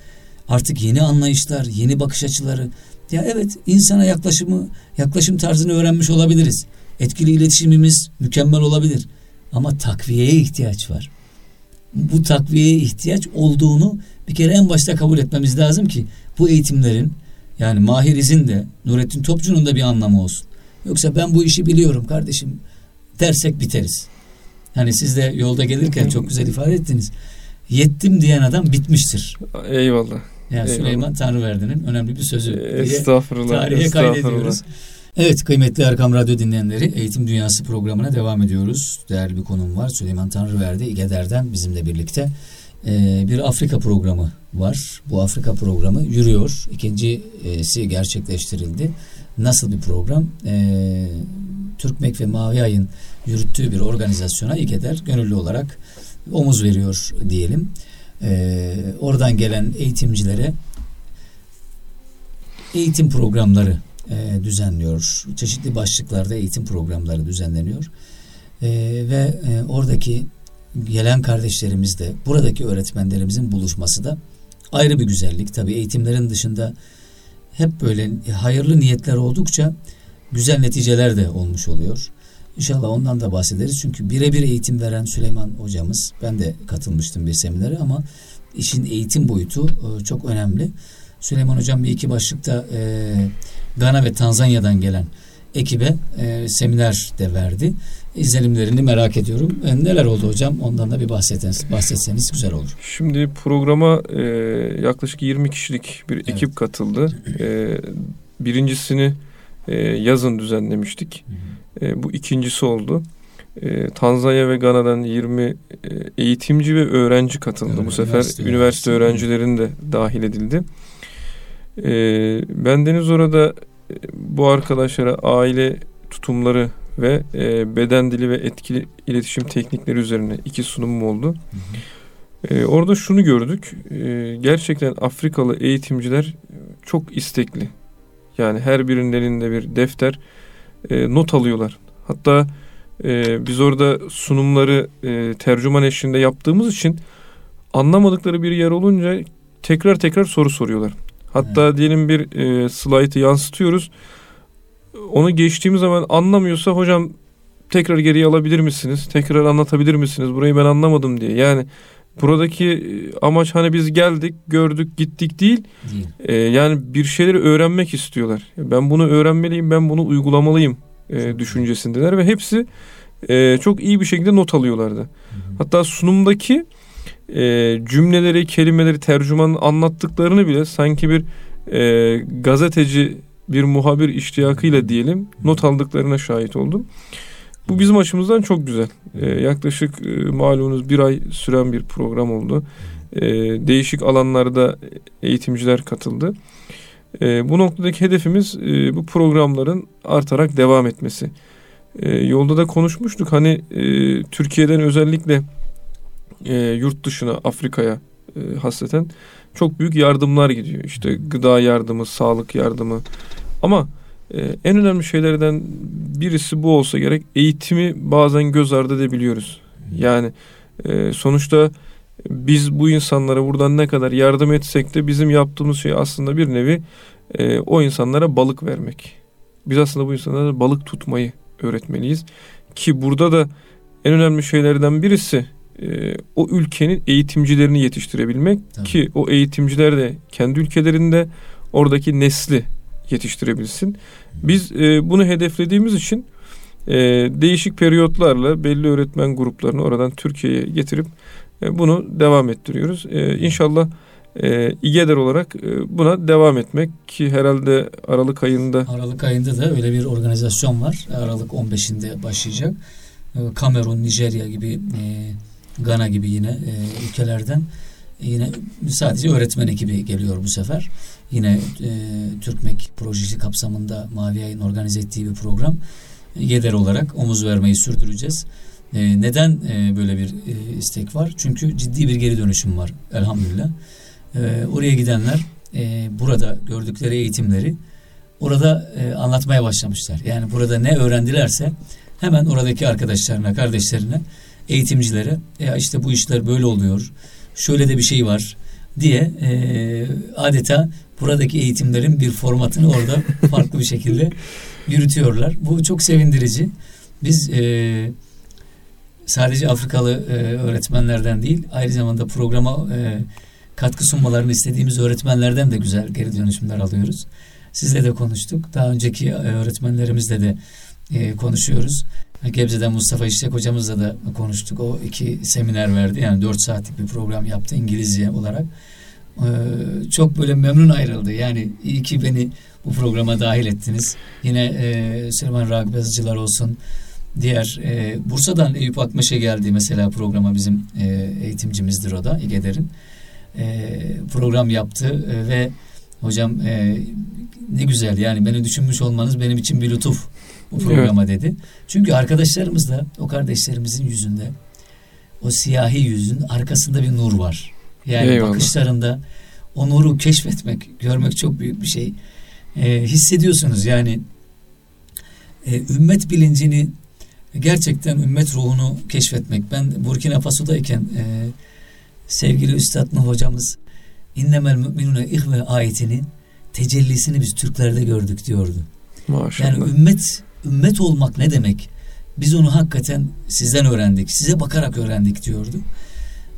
A: Artık yeni anlayışlar, yeni bakış açıları. Ya evet insana yaklaşımı, yaklaşım tarzını öğrenmiş olabiliriz. Etkili iletişimimiz mükemmel olabilir. Ama takviyeye ihtiyaç var. Bu takviyeye ihtiyaç olduğunu bir kere en başta kabul etmemiz lazım ki bu eğitimlerin yani Mahiriz'in de Nurettin Topçu'nun da bir anlamı olsun. Yoksa ben bu işi biliyorum kardeşim dersek biteriz. Hani siz de yolda gelirken çok güzel ifade ettiniz. Yettim diyen adam bitmiştir.
B: Eyvallah. Yani
A: Eyvallah. Süleyman Tanrıverdi'nin önemli bir sözü
B: estağfurullah,
A: diye tarihe estağfurullah. kaydediyoruz. Evet kıymetli Erkam Radyo dinleyenleri Eğitim Dünyası programına devam ediyoruz. Değerli bir konum var. Süleyman Tanrıverdi İgeder'den bizimle birlikte ee, bir Afrika programı var. Bu Afrika programı yürüyor. İkincisi gerçekleştirildi. Nasıl bir program? Ee, Türkmek ve Mavi Ay'ın yürüttüğü bir organizasyona İGEDER gönüllü olarak omuz veriyor diyelim. Ee, oradan gelen eğitimcilere eğitim programları e, düzenliyor. Çeşitli başlıklarda eğitim programları düzenleniyor. E, ve e, oradaki gelen kardeşlerimizle buradaki öğretmenlerimizin buluşması da ayrı bir güzellik. Tabii eğitimlerin dışında hep böyle hayırlı niyetler oldukça güzel neticeler de olmuş oluyor. İnşallah ondan da bahsederiz. Çünkü birebir eğitim veren Süleyman hocamız, ben de katılmıştım bir seminere ama işin eğitim boyutu e, çok önemli. Süleyman hocam bir iki başlıkta e, Gana ve Tanzanya'dan gelen ekibe e, seminer de verdi. İzlenimlerini merak ediyorum. E, neler oldu hocam? Ondan da bir bahsetseniz, bahsetseniz güzel olur.
B: Şimdi programa e, yaklaşık 20 kişilik bir evet. ekip katıldı. E, birincisini e, yazın düzenlemiştik. E, bu ikincisi oldu. E, Tanzanya ve Gana'dan 20 e, eğitimci ve öğrenci katıldı. Evet, bu sefer üniversite, üniversite öğrencilerin de dahil edildi. E, ben Deniz orada e, bu arkadaşlara aile tutumları ve e, beden dili ve etkili iletişim teknikleri üzerine iki sunumum oldu. Hı hı. E, orada şunu gördük. E, gerçekten Afrikalı eğitimciler çok istekli. Yani her birinin elinde bir defter e, not alıyorlar. Hatta e, biz orada sunumları e, tercüman eşliğinde yaptığımız için anlamadıkları bir yer olunca tekrar tekrar soru soruyorlar. Hatta evet. diyelim bir e, slaytı yansıtıyoruz. Onu geçtiğimiz zaman anlamıyorsa hocam tekrar geriye alabilir misiniz? Tekrar anlatabilir misiniz? Burayı ben anlamadım diye. Yani buradaki e, amaç hani biz geldik, gördük, gittik değil. değil. E, yani bir şeyleri öğrenmek istiyorlar. Ben bunu öğrenmeliyim, ben bunu uygulamalıyım e, düşüncesindeler ve hepsi e, çok iyi bir şekilde not alıyorlardı. Hı hı. Hatta sunumdaki e, cümleleri, kelimeleri, tercümanın anlattıklarını bile sanki bir e, gazeteci, bir muhabir iştiyakıyla diyelim not aldıklarına şahit oldum. Bu bizim açımızdan çok güzel. E, yaklaşık e, malumunuz bir ay süren bir program oldu. E, değişik alanlarda eğitimciler katıldı. E, bu noktadaki hedefimiz e, bu programların artarak devam etmesi. E, yolda da konuşmuştuk. Hani e, Türkiye'den özellikle e, yurt dışına Afrika'ya e, hasreten çok büyük yardımlar gidiyor. İşte gıda yardımı, sağlık yardımı. Ama e, en önemli şeylerden birisi bu olsa gerek. Eğitimi bazen göz ardı edebiliyoruz. Yani e, sonuçta biz bu insanlara buradan ne kadar yardım etsek de bizim yaptığımız şey aslında bir nevi e, o insanlara balık vermek. Biz aslında bu insanlara balık tutmayı öğretmeliyiz. Ki burada da en önemli şeylerden birisi e, o ülkenin eğitimcilerini yetiştirebilmek Tabii. ki o eğitimciler de kendi ülkelerinde oradaki nesli yetiştirebilsin. Biz e, bunu hedeflediğimiz için e, değişik periyotlarla belli öğretmen gruplarını oradan Türkiye'ye getirip e, bunu devam ettiriyoruz. E, inşallah e, İGEDER olarak e, buna devam etmek ki herhalde Aralık ayında
A: Aralık ayında da öyle bir organizasyon var. Aralık 15'inde başlayacak. E, Kamerun, Nijerya gibi e, Gana gibi yine e, ülkelerden yine sadece öğretmen ekibi geliyor bu sefer. Yine e, Türkmek projesi kapsamında Mavi Ay'ın organize ettiği bir program. Geder olarak omuz vermeyi sürdüreceğiz. E, neden e, böyle bir e, istek var? Çünkü ciddi bir geri dönüşüm var elhamdülillah. E, oraya gidenler e, burada gördükleri eğitimleri orada e, anlatmaya başlamışlar. Yani burada ne öğrendilerse hemen oradaki arkadaşlarına, kardeşlerine, eğitimcilere ya işte bu işler böyle oluyor, şöyle de bir şey var diye e, adeta buradaki eğitimlerin bir formatını orada farklı bir şekilde yürütüyorlar. Bu çok sevindirici. Biz e, sadece Afrikalı e, öğretmenlerden değil, aynı zamanda programa e, katkı sunmalarını istediğimiz öğretmenlerden de güzel geri dönüşümler alıyoruz. Sizle de konuştuk. Daha önceki e, öğretmenlerimizle de e, konuşuyoruz. Gebze'den Mustafa İşlek hocamızla da konuştuk. O iki seminer verdi. Yani dört saatlik bir program yaptı İngilizce olarak. Ee, çok böyle memnun ayrıldı. Yani iyi ki beni bu programa dahil ettiniz. Yine e, Süleyman Ragıp Yazıcılar olsun. Diğer e, Bursa'dan Eyüp Akmeş'e geldi mesela programa bizim e, eğitimcimizdir o da İGEDER'in. E, program yaptı e, ve hocam e, ne güzel yani beni düşünmüş olmanız benim için bir lütuf bu programa evet. dedi. Çünkü arkadaşlarımız da o kardeşlerimizin yüzünde o siyahi yüzün arkasında bir nur var. Yani Eyvallah. bakışlarında o nuru keşfetmek, görmek çok büyük bir şey. E, hissediyorsunuz yani e, ümmet bilincini gerçekten ümmet ruhunu keşfetmek. Ben Burkina Faso'dayken e, sevgili Üstad Nuh hocamız innemel müminune ihve ayetinin tecellisini biz Türklerde gördük diyordu. Maşallah. Yani ümmet ümmet olmak ne demek? Biz onu hakikaten sizden öğrendik. Size bakarak öğrendik diyordu.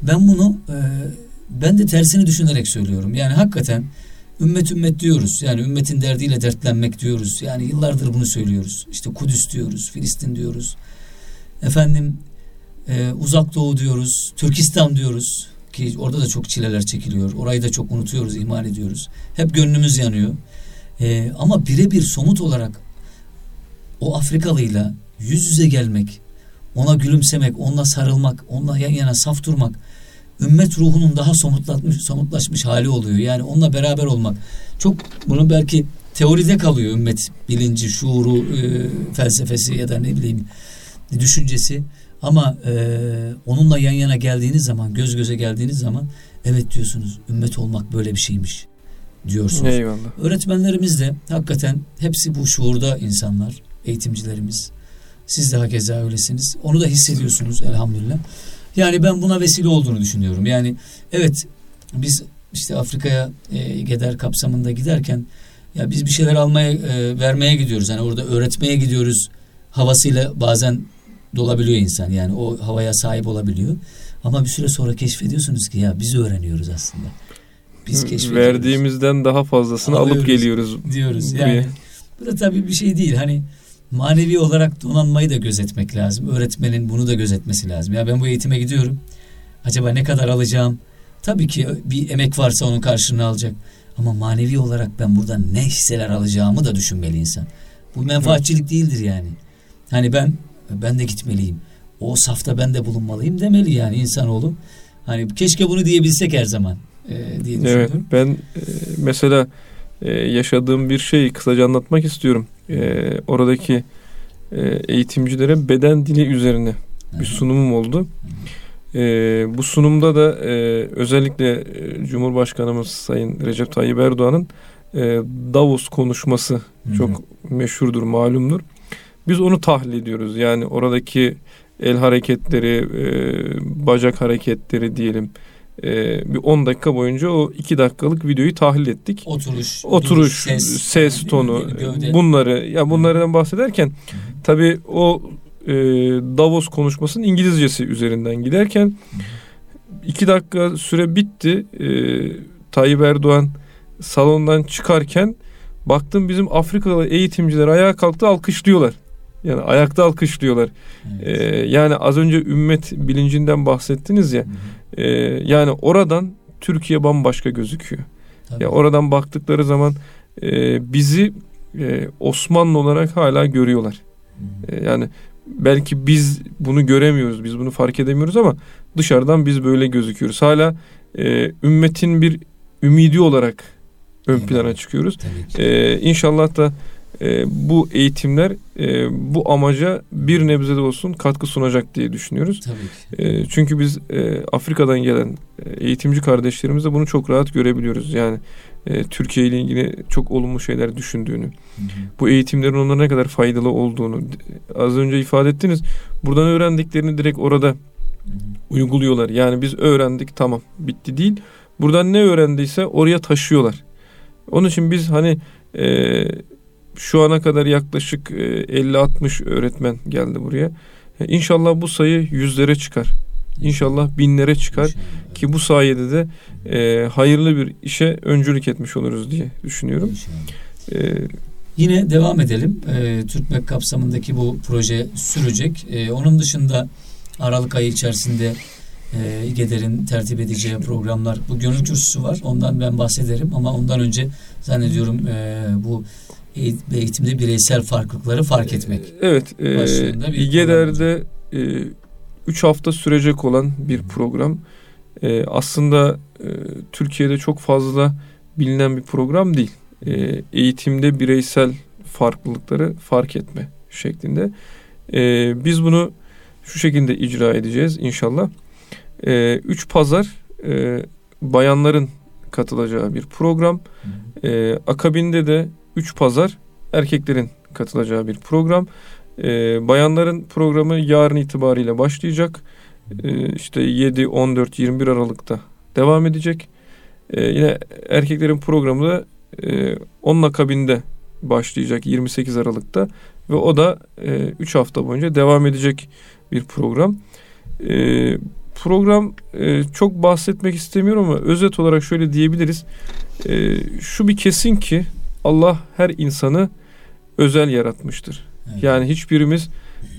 A: Ben bunu e, ben de tersini düşünerek söylüyorum. Yani hakikaten ümmet ümmet diyoruz. Yani ümmetin derdiyle dertlenmek diyoruz. Yani yıllardır bunu söylüyoruz. İşte Kudüs diyoruz, Filistin diyoruz. Efendim e, Uzak Doğu diyoruz, Türkistan diyoruz ki orada da çok çileler çekiliyor. Orayı da çok unutuyoruz, ihmal ediyoruz. Hep gönlümüz yanıyor. E, ama birebir somut olarak o Afrikalıyla yüz yüze gelmek, ona gülümsemek, onunla sarılmak, onunla yan yana saf durmak ümmet ruhunun daha somutlaşmış, somutlaşmış hali oluyor. Yani onunla beraber olmak. Çok bunu belki teoride kalıyor ümmet bilinci, şuuru, e, felsefesi ya da ne bileyim düşüncesi. Ama e, onunla yan yana geldiğiniz zaman, göz göze geldiğiniz zaman evet diyorsunuz. Ümmet olmak böyle bir şeymiş diyorsunuz. Eyvallah. Öğretmenlerimiz de hakikaten hepsi bu şuurda insanlar, eğitimcilerimiz. Siz de hakeza öylesiniz. Onu da hissediyorsunuz elhamdülillah. Yani ben buna vesile olduğunu düşünüyorum. Yani evet biz işte Afrika'ya e, Geder kapsamında giderken ya biz bir şeyler almaya e, vermeye gidiyoruz. Hani orada öğretmeye gidiyoruz havasıyla bazen dolabiliyor insan. Yani o havaya sahip olabiliyor. Ama bir süre sonra keşfediyorsunuz ki ya biz öğreniyoruz aslında.
B: Biz keşfediyoruz. Verdiğimizden daha fazlasını Alıyoruz, alıp geliyoruz.
A: Diyoruz. Yani bu da tabii bir şey değil. Hani manevi olarak donanmayı da gözetmek lazım. Öğretmenin bunu da gözetmesi lazım. Ya ben bu eğitime gidiyorum. Acaba ne kadar alacağım? Tabii ki bir emek varsa onun karşılığını alacak. Ama manevi olarak ben buradan ne hisseler alacağımı da düşünmeli insan. Bu menfaatçilik evet. değildir yani. Hani ben ben de gitmeliyim. O safta ben de bulunmalıyım demeli yani insanoğlu. Hani keşke bunu diyebilsek her zaman e, diye düşünüyorum.
B: Evet, ben e, mesela e, yaşadığım bir şeyi kısaca anlatmak istiyorum. E, oradaki e, eğitimcilere beden dili üzerine bir sunumum oldu. E, bu sunumda da e, özellikle Cumhurbaşkanımız Sayın Recep Tayyip Erdoğan'ın e, Davos konuşması Hı-hı. çok meşhurdur, malumdur. Biz onu tahlil ediyoruz. Yani oradaki el hareketleri, e, bacak hareketleri diyelim, e, bir 10 dakika boyunca o 2 dakikalık videoyu tahlil ettik.
A: Oturuş,
B: oturuş, ses, ses tonu gövde. bunları ya bunlardan bahsederken tabi o e, Davos konuşmasının İngilizcesi üzerinden giderken 2 dakika süre bitti. E, Tayyip Erdoğan salondan çıkarken baktım bizim Afrikalı eğitimciler ayağa kalktı alkışlıyorlar. Yani ayakta alkışlıyorlar. Evet. Ee, yani az önce ümmet bilincinden bahsettiniz ya. Hı hı. E, yani oradan Türkiye bambaşka gözüküyor. Tabii. Ya oradan baktıkları zaman e, bizi e, Osmanlı olarak hala görüyorlar. Hı hı. E, yani belki biz bunu göremiyoruz, biz bunu fark edemiyoruz ama dışarıdan biz böyle gözüküyoruz. Hala e, ümmetin bir ümidi olarak ön plana çıkıyoruz. Ee, inşallah da e, bu eğitimler e, bu amaca bir nebze de olsun katkı sunacak diye düşünüyoruz.
A: Tabii ki.
B: E, çünkü biz e, Afrika'dan gelen e, eğitimci kardeşlerimizde bunu çok rahat görebiliyoruz. Yani e, Türkiye ile ilgili çok olumlu şeyler düşündüğünü,
A: Hı hı.
B: bu eğitimlerin onlara ne kadar faydalı olduğunu az önce ifade ettiniz. Buradan öğrendiklerini direkt orada
A: Hı hı.
B: uyguluyorlar. Yani biz öğrendik tamam bitti değil. Buradan ne öğrendiyse oraya taşıyorlar. Onun için biz hani e, şu ana kadar yaklaşık e, 50-60 öğretmen geldi buraya. E, İnşallah bu sayı yüzlere çıkar. İnşallah binlere çıkar.
A: İnşallah.
B: Ki bu sayede de e, hayırlı bir işe öncülük etmiş oluruz diye düşünüyorum.
A: İnşallah.
B: E,
A: Yine devam edelim. Ee, Türkmek kapsamındaki bu proje sürecek. Ee, onun dışında Aralık ayı içerisinde e, İGEDER'in tertip edeceği programlar, bu gönül kürsüsü var. Ondan ben bahsederim ama ondan önce zannediyorum e, bu eğit- eğitimde bireysel farklılıkları fark etmek.
B: Evet, e, İGEDER'de 3 hafta sürecek olan bir program. E, aslında e, Türkiye'de çok fazla bilinen bir program değil. E, eğitimde bireysel farklılıkları fark etme şeklinde. E, biz bunu şu şekilde icra edeceğiz inşallah. 3 pazar e, bayanların katılacağı bir program. Ee, akabinde de 3 pazar erkeklerin katılacağı bir program. Ee, bayanların programı yarın itibariyle başlayacak. Ee, işte 7, 14, 21 Aralık'ta devam edecek. Ee, yine erkeklerin programı da e, onun akabinde başlayacak 28 Aralık'ta ve o da 3 hafta boyunca devam edecek bir program. Ee, program e, çok bahsetmek istemiyorum ama özet olarak şöyle diyebiliriz. E, şu bir kesin ki Allah her insanı özel yaratmıştır.
A: Evet.
B: Yani hiçbirimiz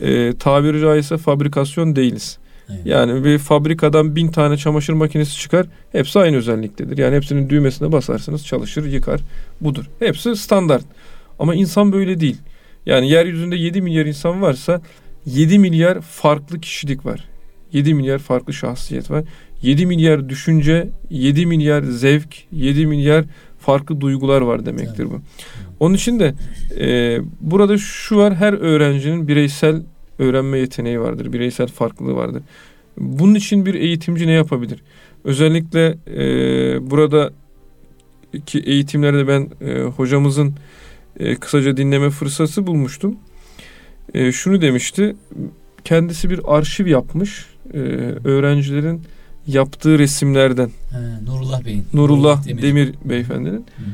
B: e, tabiri caizse fabrikasyon değiliz.
A: Evet.
B: Yani bir fabrikadan bin tane çamaşır makinesi çıkar. Hepsi aynı özelliktedir. Yani hepsinin düğmesine basarsınız çalışır yıkar. Budur. Hepsi standart. Ama insan böyle değil. Yani yeryüzünde 7 milyar insan varsa 7 milyar farklı kişilik var. 7 milyar farklı şahsiyet var. 7 milyar düşünce, 7 milyar zevk, 7 milyar farklı duygular var demektir bu. Onun için de e, burada şu var her öğrencinin bireysel öğrenme yeteneği vardır. Bireysel farklılığı vardır. Bunun için bir eğitimci ne yapabilir? Özellikle e, burada ki eğitimlerde ben e, hocamızın e, kısaca dinleme fırsatı bulmuştum. E, şunu demişti. Kendisi bir arşiv yapmış. E, öğrencilerin yaptığı resimlerden.
A: Ha, Nurullah Bey'in.
B: Nurullah
A: Demir.
B: Demir, beyefendinin.
A: Hı hı.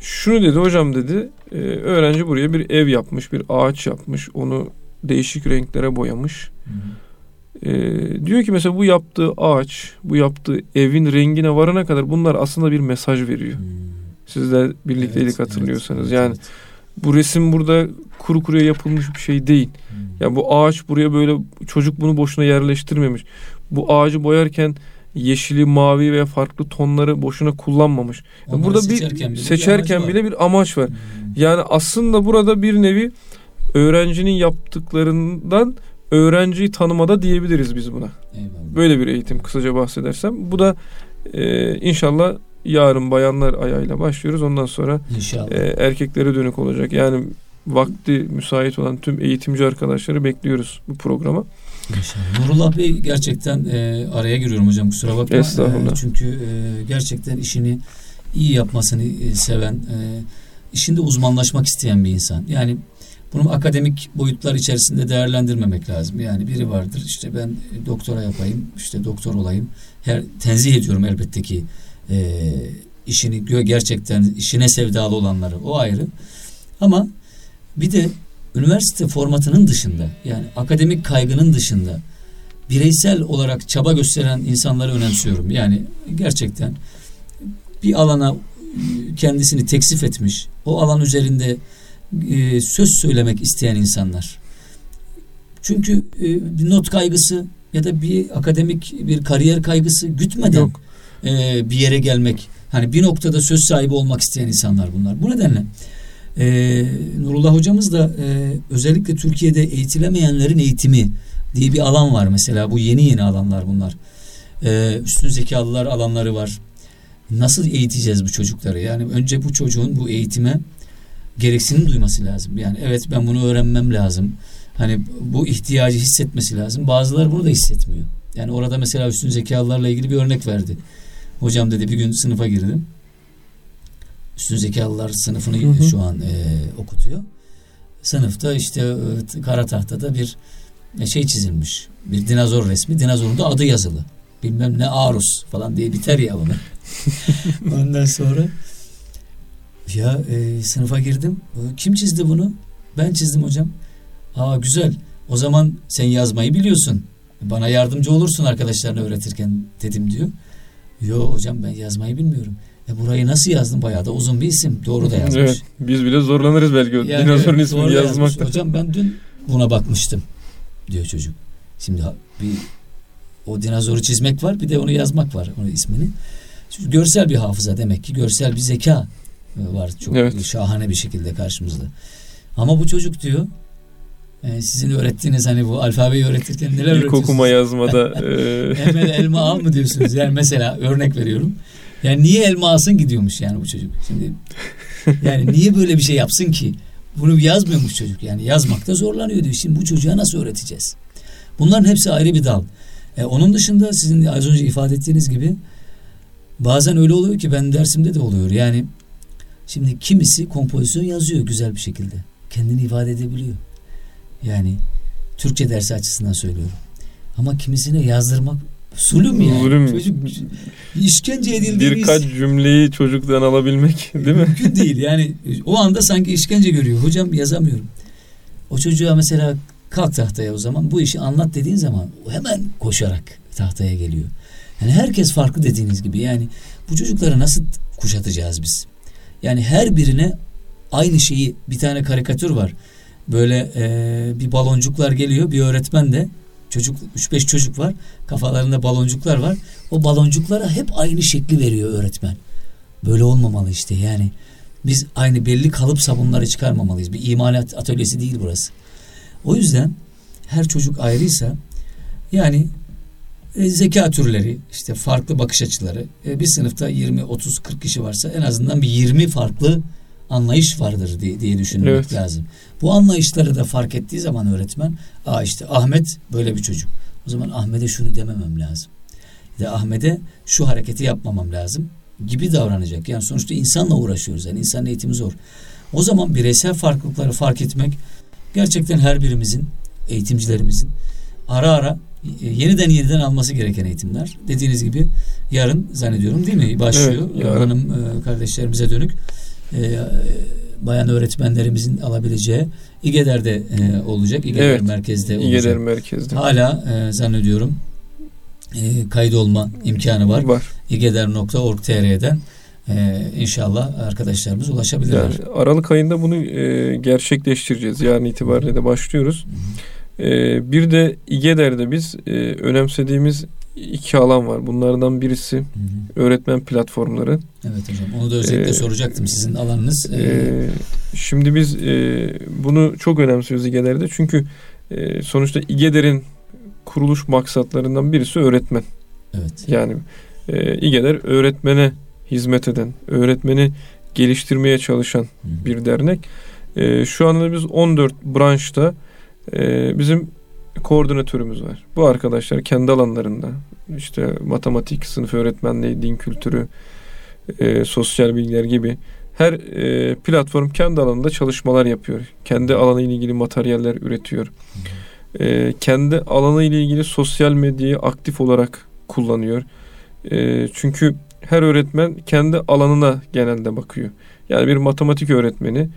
B: Şunu dedi hocam dedi. e, öğrenci buraya bir ev yapmış, bir ağaç yapmış. Onu değişik renklere boyamış.
A: Hı hı.
B: E, diyor ki mesela bu yaptığı ağaç, bu yaptığı evin rengine varana kadar bunlar aslında bir mesaj veriyor.
A: Hmm.
B: Sizler birlikteydik
A: Evet,
B: hatırlıyorsanız.
A: evet,
B: yani
A: evet.
B: Bu resim burada kuru kuruya yapılmış bir şey değil.
A: Hmm.
B: Ya bu ağaç buraya böyle çocuk bunu boşuna yerleştirmemiş. Bu ağacı boyarken yeşili, mavi veya farklı tonları boşuna kullanmamış.
A: Onları
B: burada bir
A: seçerken bile
B: seçerken
A: amacı
B: bile bir amaç var.
A: Hmm.
B: Yani aslında burada bir nevi öğrencinin yaptıklarından öğrenciyi tanımada diyebiliriz biz buna.
A: Eyvallah.
B: Böyle bir eğitim kısaca bahsedersem. Bu da e, inşallah yarın bayanlar ayağıyla başlıyoruz. Ondan sonra
A: İnşallah.
B: e, erkeklere dönük olacak. Yani vakti müsait olan tüm eğitimci arkadaşları bekliyoruz bu programa.
A: İnşallah. Nurullah Bey gerçekten e, araya giriyorum hocam kusura bakma.
B: Estağfurullah.
A: E, çünkü e, gerçekten işini iyi yapmasını e, seven, e, işinde uzmanlaşmak isteyen bir insan. Yani bunu akademik boyutlar içerisinde değerlendirmemek lazım. Yani biri vardır işte ben doktora yapayım, işte doktor olayım. Her tenzih ediyorum elbette ki e, işini gerçekten işine sevdalı olanları o ayrı. Ama bir de üniversite formatının dışında yani akademik kaygının dışında bireysel olarak çaba gösteren insanları önemsiyorum. Yani gerçekten bir alana e, kendisini teksif etmiş, o alan üzerinde e, söz söylemek isteyen insanlar. Çünkü e, bir not kaygısı ya da bir akademik bir kariyer kaygısı gütmeden
B: Yok.
A: E, bir yere gelmek. Hani bir noktada söz sahibi olmak isteyen insanlar bunlar. Bu nedenle e, Nurullah hocamız da e, özellikle Türkiye'de eğitilemeyenlerin eğitimi diye bir alan var mesela. Bu yeni yeni alanlar bunlar. E, üstün zekalılar alanları var. Nasıl eğiteceğiz bu çocukları? Yani önce bu çocuğun bu eğitime gereksinim duyması lazım. Yani evet ben bunu öğrenmem lazım. Hani bu ihtiyacı hissetmesi lazım. Bazıları bunu da hissetmiyor. Yani orada mesela üstün zekalılarla ilgili bir örnek verdi. Hocam dedi bir gün sınıfa girdim. Üstün zekalılar sınıfını hı hı. şu an e, okutuyor. Sınıfta işte e, kara tahtada bir e, şey çizilmiş. Bir dinozor resmi. Dinozorun da adı yazılı. Bilmem ne Arus falan diye biter ya bunu. Ondan sonra ya e, sınıfa girdim. Kim çizdi bunu? Ben çizdim hocam. Aa güzel. O zaman sen yazmayı biliyorsun. Bana yardımcı olursun arkadaşlarına öğretirken dedim diyor. Yo hocam ben yazmayı bilmiyorum. E burayı nasıl yazdın? Bayağı da uzun bir isim. Doğru da yazmış. Evet,
B: biz bile zorlanırız belki yani, dinozorun evet, ismini yazmakta.
A: Hocam ben dün buna bakmıştım diyor çocuk. Şimdi bir o dinozoru çizmek var bir de onu yazmak var onun ismini. Çünkü görsel bir hafıza demek ki görsel bir zeka e, var çok evet. şahane bir şekilde karşımızda. Ama bu çocuk diyor e, sizin öğrettiğiniz hani bu alfabeyi öğretirken neler İlk
B: okuma yazmada.
A: Hemen elma al mı diyorsunuz? Yani mesela örnek veriyorum. Yani niye elma alsın gidiyormuş yani bu çocuk. Şimdi yani niye böyle bir şey yapsın ki? Bunu yazmıyormuş çocuk. Yani yazmakta zorlanıyor diyor. Şimdi bu çocuğa nasıl öğreteceğiz? Bunların hepsi ayrı bir dal. E, onun dışında sizin az önce ifade ettiğiniz gibi bazen öyle oluyor ki ben dersimde de oluyor. Yani şimdi kimisi kompozisyon yazıyor güzel bir şekilde. Kendini ifade edebiliyor. Yani Türkçe dersi açısından söylüyorum. Ama kimisine yazdırmak zulüm yani. Zulüm. Çocuk işkence edildiği
B: Birkaç cümleyi çocuktan alabilmek değil mi?
A: Mümkün değil. Yani o anda sanki işkence görüyor. Hocam yazamıyorum. O çocuğa mesela kalk tahtaya o zaman bu işi anlat dediğin zaman hemen koşarak tahtaya geliyor. Yani herkes farklı dediğiniz gibi. Yani bu çocukları nasıl kuşatacağız biz? Yani her birine aynı şeyi bir tane karikatür var böyle e, bir baloncuklar geliyor. Bir öğretmen de çocuk 3-5 çocuk var. Kafalarında baloncuklar var. O baloncuklara hep aynı şekli veriyor öğretmen. Böyle olmamalı işte yani. Biz aynı belli kalıp sabunları çıkarmamalıyız. Bir imalat atölyesi değil burası. O yüzden her çocuk ayrıysa yani e, zeka türleri işte farklı bakış açıları e, bir sınıfta 20 30 40 kişi varsa en azından bir 20 farklı anlayış vardır diye, diye düşünmek evet. lazım. Bu anlayışları da fark ettiği zaman öğretmen, aa işte Ahmet böyle bir çocuk. O zaman Ahmet'e şunu dememem lazım. Ya da Ahmet'e şu hareketi yapmamam lazım gibi davranacak. Yani sonuçta insanla uğraşıyoruz. Yani insan eğitimi zor. O zaman bireysel farklılıkları fark etmek gerçekten her birimizin, eğitimcilerimizin ara ara e, yeniden yeniden alması gereken eğitimler. Dediğiniz gibi yarın zannediyorum değil mi? Başlıyor. Evet, Hanım e, kardeşlerimize dönük e, bayan öğretmenlerimizin alabileceği İGEDER'de e, olacak. İGEDER evet, merkezde olacak. İGEDER
B: merkezde.
A: Hala e, zannediyorum e, kayıt olma imkanı var. Var. İGEDER.org.tr'den ee, inşallah arkadaşlarımız ulaşabilirler. Yani
B: Aralık ayında bunu e, gerçekleştireceğiz. Yarın itibariyle de başlıyoruz. E, bir de İGEDER'de biz e, önemsediğimiz iki alan var. Bunlardan birisi hı hı. öğretmen platformları.
A: Evet hocam. Onu da özellikle ee, soracaktım. Sizin alanınız.
B: E, şimdi biz e, bunu çok önemsiyoruz İGEDER'de. Çünkü e, sonuçta İGEDER'in kuruluş maksatlarından birisi öğretmen.
A: Evet.
B: Yani e, İGEDER öğretmene hizmet eden, öğretmeni geliştirmeye çalışan hı. bir dernek. E, şu anda biz 14 branşta e, bizim koordinatörümüz var. Bu arkadaşlar kendi alanlarında işte matematik, sınıf öğretmenliği, din kültürü, e, sosyal bilgiler gibi her e, platform kendi alanında çalışmalar yapıyor. Kendi alanı ile ilgili materyaller üretiyor. E, kendi alanı ile ilgili sosyal medyayı aktif olarak kullanıyor. E, çünkü her öğretmen kendi alanına genelde bakıyor. Yani bir matematik öğretmeni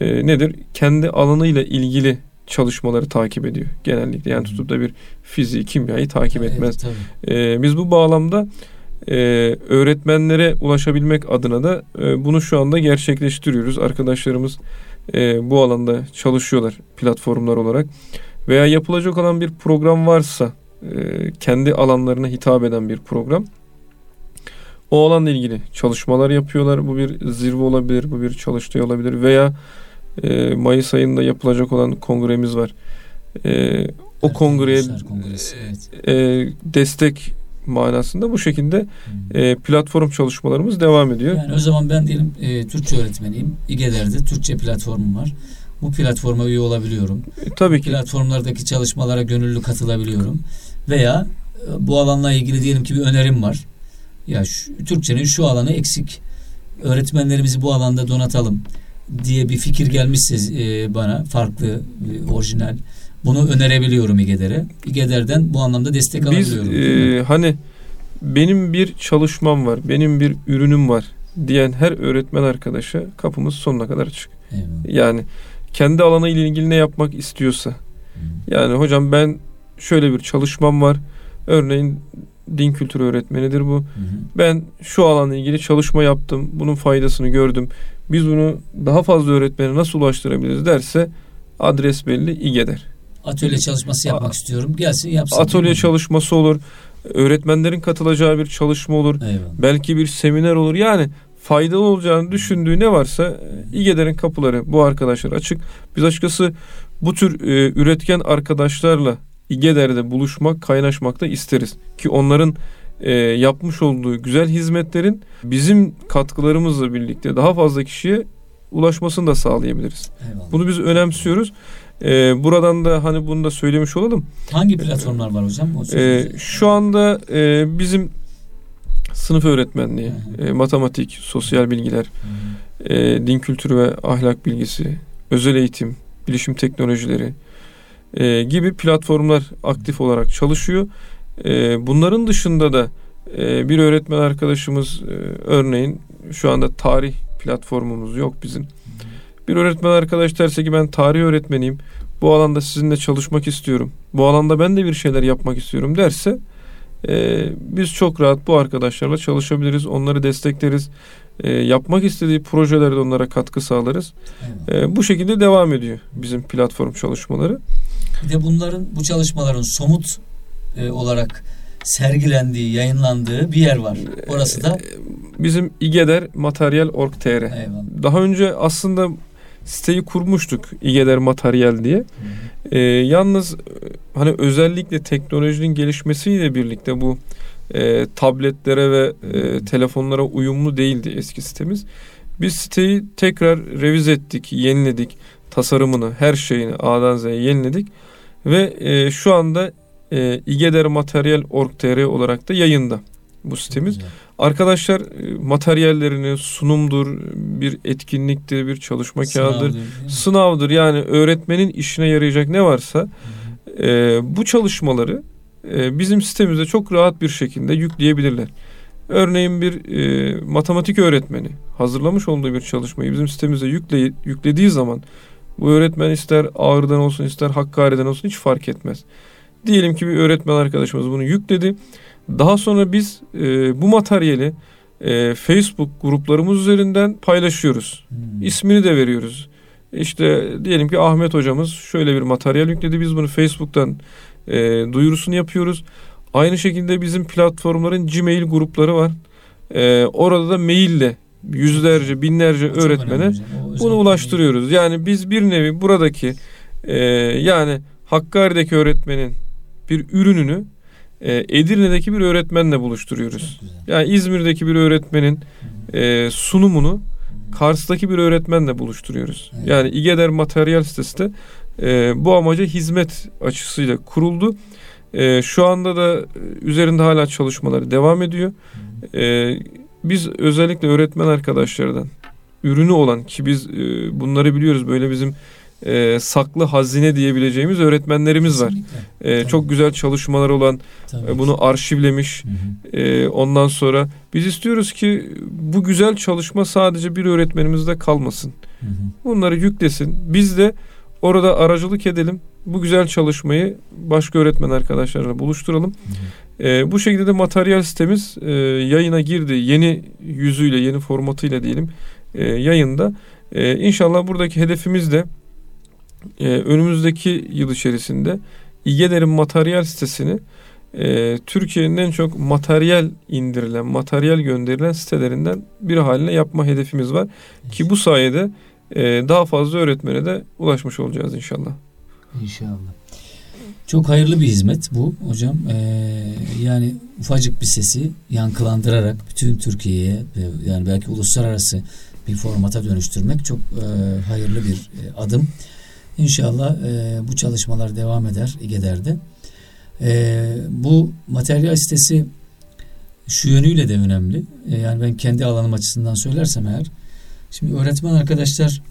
B: e, nedir? Kendi alanıyla ilgili çalışmaları takip ediyor genellikle. Yani tutup da bir fiziği, kimyayı takip etmez. Evet, ee, biz bu bağlamda e, öğretmenlere ulaşabilmek adına da e, bunu şu anda gerçekleştiriyoruz. Arkadaşlarımız e, bu alanda çalışıyorlar platformlar olarak. Veya yapılacak olan bir program varsa e, kendi alanlarına hitap eden bir program. O alanla ilgili çalışmalar yapıyorlar. Bu bir zirve olabilir, bu bir çalıştay olabilir veya e, Mayıs ayında yapılacak olan kongremiz var. E, o kongreye evet. e, destek manasında bu şekilde e, platform çalışmalarımız devam ediyor.
A: Yani o zaman ben diyelim e, Türkçe öğretmeniyim. İGEDER'de Türkçe platformum var. Bu platforma üye olabiliyorum.
B: E, tabii ki.
A: Platformlardaki çalışmalara gönüllü katılabiliyorum. Veya e, bu alanla ilgili diyelim ki bir önerim var. Ya şu, Türkçenin şu alanı eksik. Öğretmenlerimizi bu alanda donatalım diye bir fikir gelmişse e, bana farklı, e, orijinal bunu önerebiliyorum İGEDER'e. İGEDER'den bu anlamda destek
B: Biz
A: alabiliyorum.
B: e, hani benim bir çalışmam var, benim bir ürünüm var diyen her öğretmen arkadaşa kapımız sonuna kadar açık. Yani kendi alanı ile ilgili ne yapmak istiyorsa. Yani hocam ben şöyle bir çalışmam var. Örneğin din kültürü öğretmenidir bu.
A: Hı hı.
B: Ben şu alanla ilgili çalışma yaptım. Bunun faydasını gördüm. Biz bunu daha fazla öğretmene nasıl ulaştırabiliriz derse adres belli İGEDER.
A: Atölye çalışması yapmak
B: A-
A: istiyorum. Gelsin yapsın.
B: Atölye çalışması olur. Öğretmenlerin katılacağı bir çalışma olur.
A: Eyvallah.
B: Belki bir seminer olur. Yani faydalı olacağını düşündüğü ne varsa e, İGEDER'in kapıları bu arkadaşlar açık. Biz açıkçası bu tür e, üretken arkadaşlarla İGEDER'de buluşmak, kaynaşmak da isteriz. Ki onların e, yapmış olduğu güzel hizmetlerin bizim katkılarımızla birlikte daha fazla kişiye ulaşmasını da sağlayabiliriz.
A: Eyvallah.
B: Bunu biz önemsiyoruz. E, buradan da hani bunu da söylemiş olalım.
A: Hangi platformlar var hocam? O
B: E, şu anda e, bizim sınıf öğretmenliği, e, matematik, sosyal bilgiler, e, din kültürü ve ahlak bilgisi, özel eğitim, bilişim teknolojileri e, gibi platformlar aktif olarak çalışıyor. E, bunların dışında da e, bir öğretmen arkadaşımız e, örneğin şu anda tarih platformumuz yok bizim. Bir öğretmen arkadaş derse ki ben tarih öğretmeniyim. Bu alanda sizinle çalışmak istiyorum. Bu alanda ben de bir şeyler yapmak istiyorum derse e, biz çok rahat bu arkadaşlarla çalışabiliriz. Onları destekleriz. E, yapmak istediği projelerde onlara katkı sağlarız. E, bu şekilde devam ediyor bizim platform çalışmaları.
A: Bir de bunların bu çalışmaların somut e, olarak sergilendiği, yayınlandığı bir yer var. Orası da
B: Bizim İGEDER Materyal.org.tr
A: eyvallah.
B: Daha önce aslında siteyi kurmuştuk İGEDER Materyal diye.
A: Hı hı.
B: E, yalnız e, hani özellikle teknolojinin gelişmesiyle birlikte bu e, tabletlere ve e, telefonlara uyumlu değildi eski sitemiz. Biz siteyi tekrar revize ettik, yeniledik. Tasarımını, her şeyini A'dan Z'ye yeniledik. Ve e, şu anda e, igedermateryal.org.tr olarak da yayında bu sitemiz. Arkadaşlar e, materyallerini sunumdur, bir etkinliktir, bir çalışma kağıdıdır,
A: Sınavdır, mi?
B: sınavdır. Yani öğretmenin işine yarayacak ne varsa e, bu çalışmaları e, bizim sitemizde çok rahat bir şekilde yükleyebilirler. Örneğin bir e, matematik öğretmeni hazırlamış olduğu bir çalışmayı bizim sitemize yükle, yüklediği zaman bu öğretmen ister Ağrı'dan olsun ister Hakkari'den olsun hiç fark etmez. Diyelim ki bir öğretmen arkadaşımız bunu yükledi. Daha sonra biz e, bu materyali e, Facebook gruplarımız üzerinden paylaşıyoruz.
A: Hmm.
B: İsmini de veriyoruz. İşte diyelim ki Ahmet hocamız şöyle bir materyal yükledi. Biz bunu Facebook'tan e, duyurusunu yapıyoruz. Aynı şekilde bizim platformların Gmail grupları var. E, orada da maille yüzlerce, binlerce
A: çok
B: öğretmene bunu ulaştırıyoruz. Yani biz bir nevi buradaki e, yani Hakkari'deki öğretmenin bir ürününü e, Edirne'deki bir öğretmenle buluşturuyoruz. Yani İzmir'deki bir öğretmenin e, sunumunu Kars'taki bir öğretmenle buluşturuyoruz.
A: Evet.
B: Yani İGEDER materyal sitesi de e, bu amaca hizmet açısıyla kuruldu. E, şu anda da e, üzerinde hala çalışmaları devam ediyor. E, biz özellikle öğretmen arkadaşlardan ürünü olan ki biz e, bunları biliyoruz böyle bizim e, saklı hazine diyebileceğimiz öğretmenlerimiz var. E,
A: Tabii.
B: çok güzel çalışmaları olan e, bunu arşivlemiş
A: Hı hı.
B: ee, ondan sonra biz istiyoruz ki bu güzel çalışma sadece bir öğretmenimizde kalmasın.
A: Hı hı.
B: Bunları yüklesin. Biz de orada aracılık edelim. Bu güzel çalışmayı başka öğretmen arkadaşlarla buluşturalım.
A: Hı hı.
B: Ee, bu şekilde de materyal sitemiz e, yayına girdi. Yeni yüzüyle, yeni formatıyla diyelim e, yayında. E, inşallah buradaki hedefimiz de e, önümüzdeki yıl içerisinde İGEDER'in materyal sitesini e, Türkiye'nin en çok materyal indirilen, materyal gönderilen sitelerinden biri haline yapma hedefimiz var. Ki bu sayede e, daha fazla öğretmene de ulaşmış olacağız inşallah.
A: İnşallah. Çok hayırlı bir hizmet bu hocam. Ee, yani ufacık bir sesi yankılandırarak bütün Türkiye'ye yani belki uluslararası bir formata dönüştürmek çok e, hayırlı bir e, adım. İnşallah e, bu çalışmalar devam eder İGEDER'de. E, bu materyal sitesi şu yönüyle de önemli. E, yani ben kendi alanım açısından söylersem eğer. Şimdi öğretmen arkadaşlar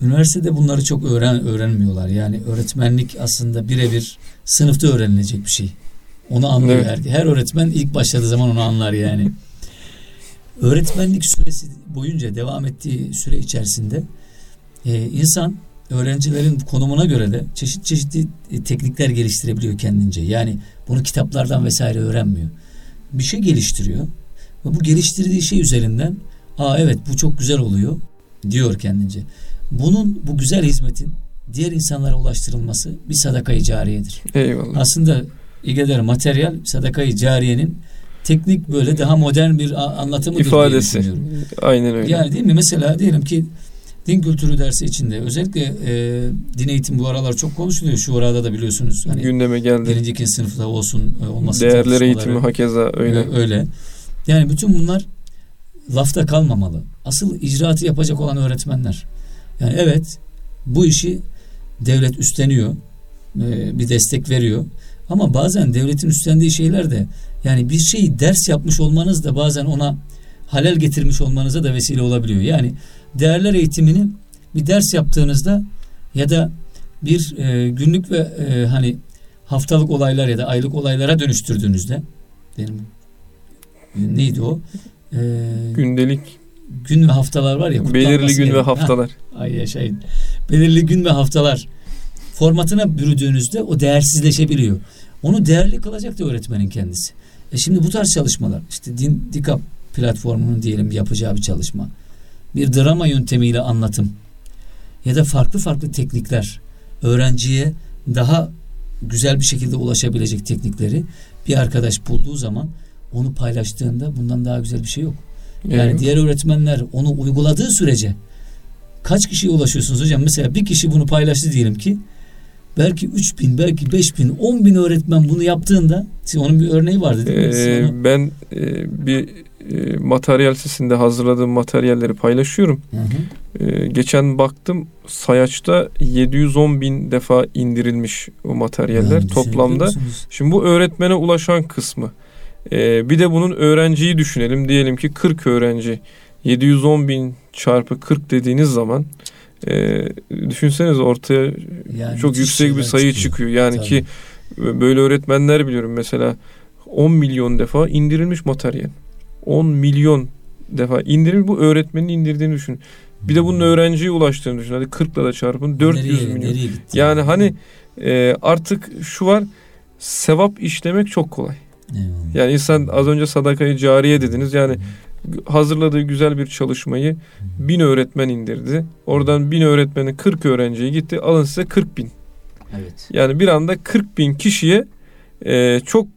A: üniversitede bunları çok öğren öğrenmiyorlar. Yani öğretmenlik aslında birebir sınıfta öğrenilecek bir şey. Onu anlıyor evet. her, her öğretmen ilk başladığı zaman onu anlar yani. Öğretmenlik süresi boyunca devam ettiği süre içerisinde e, insan öğrencilerin konumuna göre de çeşit çeşitli e, teknikler geliştirebiliyor kendince. Yani bunu kitaplardan vesaire öğrenmiyor. Bir şey geliştiriyor ve bu geliştirdiği şey üzerinden aa evet bu çok güzel oluyor diyor kendince. Bunun bu güzel hizmetin diğer insanlara ulaştırılması bir sadakayı cariyedir.
B: Eyvallah.
A: Aslında İgeder materyal sadakayı cariyenin teknik böyle daha modern bir anlatımı
B: ifadesi. Aynen öyle.
A: Yani değil mi? Mesela diyelim ki din kültürü dersi içinde özellikle e, din eğitimi bu aralar çok konuşuluyor. Şu arada da biliyorsunuz.
B: Hani gündeme geldi.
A: Birinci ikinci sınıfta olsun e, olması
B: Değerler eğitimi hakeza öyle.
A: E, öyle. Yani bütün bunlar lafta kalmamalı. Asıl icraatı yapacak olan öğretmenler. Yani evet bu işi devlet üstleniyor. E, bir destek veriyor. Ama bazen devletin üstlendiği şeyler de yani bir şeyi ders yapmış olmanız da bazen ona halel getirmiş olmanıza da vesile olabiliyor. Yani değerler eğitimini bir ders yaptığınızda ya da bir e, günlük ve e, hani haftalık olaylar ya da aylık olaylara dönüştürdüğünüzde benim neydi o?
B: E, Gündelik
A: gün ve haftalar var ya.
B: Belirli gün ve haftalar.
A: Ha, ay yaşayın. Belirli gün ve haftalar formatına bürüdüğünüzde o değersizleşebiliyor. Onu değerli kılacak da öğretmenin kendisi. E şimdi bu tarz çalışmalar işte Din Dikap platformunun diyelim yapacağı bir çalışma. Bir drama yöntemiyle anlatım ya da farklı farklı teknikler öğrenciye daha güzel bir şekilde ulaşabilecek teknikleri bir arkadaş bulduğu zaman onu paylaştığında bundan daha güzel bir şey yok. Yani evet. diğer öğretmenler onu uyguladığı sürece kaç kişiye ulaşıyorsunuz hocam? Mesela bir kişi bunu paylaştı diyelim ki belki 3 bin, belki 5 bin, 10 bin öğretmen bunu yaptığında onun bir örneği vardı değil mi?
B: Ee, ben e, bir e, materyal sesinde hazırladığım materyalleri paylaşıyorum. Hı hı. E, geçen baktım sayaçta 710 bin defa indirilmiş o materyaller yani toplamda. Şimdi bu öğretmene ulaşan kısmı. E, bir de bunun öğrenciyi düşünelim. Diyelim ki 40 öğrenci 710 bin çarpı 40 dediğiniz zaman e, düşünseniz ortaya yani çok yüksek bir sayı çıkıyor. çıkıyor. Yani Tabii. ki böyle öğretmenler biliyorum mesela 10 milyon defa indirilmiş materyal. 10 milyon defa indirilmiş bu öğretmenin indirdiğini düşün. Bir de bunun hmm. öğrenciye ulaştığını düşün. Hadi 40 da çarpın 400 nereye, milyon. Nereye gitti yani hani e, artık şu var sevap işlemek çok kolay. Eyvallah. Yani insan az önce sadakayı cariye dediniz. Yani hazırladığı güzel bir çalışmayı bin öğretmen indirdi. Oradan bin öğretmenin 40 öğrenciye gitti. Alın size 40 bin. Evet. Yani bir anda 40 bin kişiye e, çok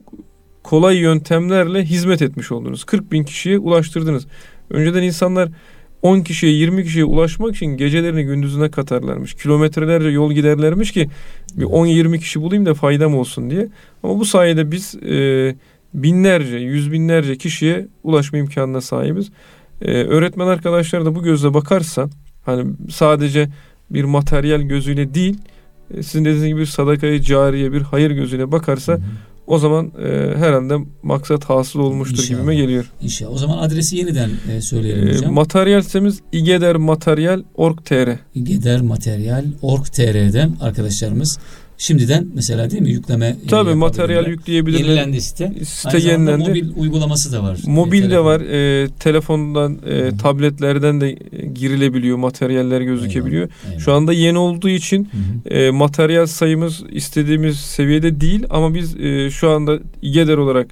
B: kolay yöntemlerle hizmet etmiş oldunuz. 40 bin kişiye ulaştırdınız. Önceden insanlar 10 kişiye 20 kişiye ulaşmak için gecelerini gündüzüne katarlarmış. Kilometrelerce yol giderlermiş ki bir 10-20 kişi bulayım da faydam olsun diye. Ama bu sayede biz e, binlerce, yüz binlerce kişiye ulaşma imkanına sahibiz. Ee, öğretmen arkadaşlar da bu gözle bakarsa hani sadece bir materyal gözüyle değil e, sizin dediğiniz gibi sadakayı cariye bir hayır gözüyle bakarsa hı hı. O zaman e, herhalde maksat hasıl olmuştur İnşallah. gibime geliyor.
A: İnşallah. O zaman adresi yeniden e, söyleyelim e, hocam.
B: Materyal sitemiz igedermateryal.org.tr
A: igedermateryal.org.tr'den arkadaşlarımız Şimdiden mesela değil mi yükleme
B: Tabii materyal yükleyebilirler.
A: Yenilendi site.
B: Site Aynı yenilendi.
A: Mobil uygulaması da var.
B: Mobil de var. E, telefondan, e, tabletlerden de girilebiliyor. Materyaller gözükebiliyor. Eyvallah, eyvallah. Şu anda yeni olduğu için E, materyal sayımız istediğimiz seviyede değil ama biz e, şu anda İGEDER olarak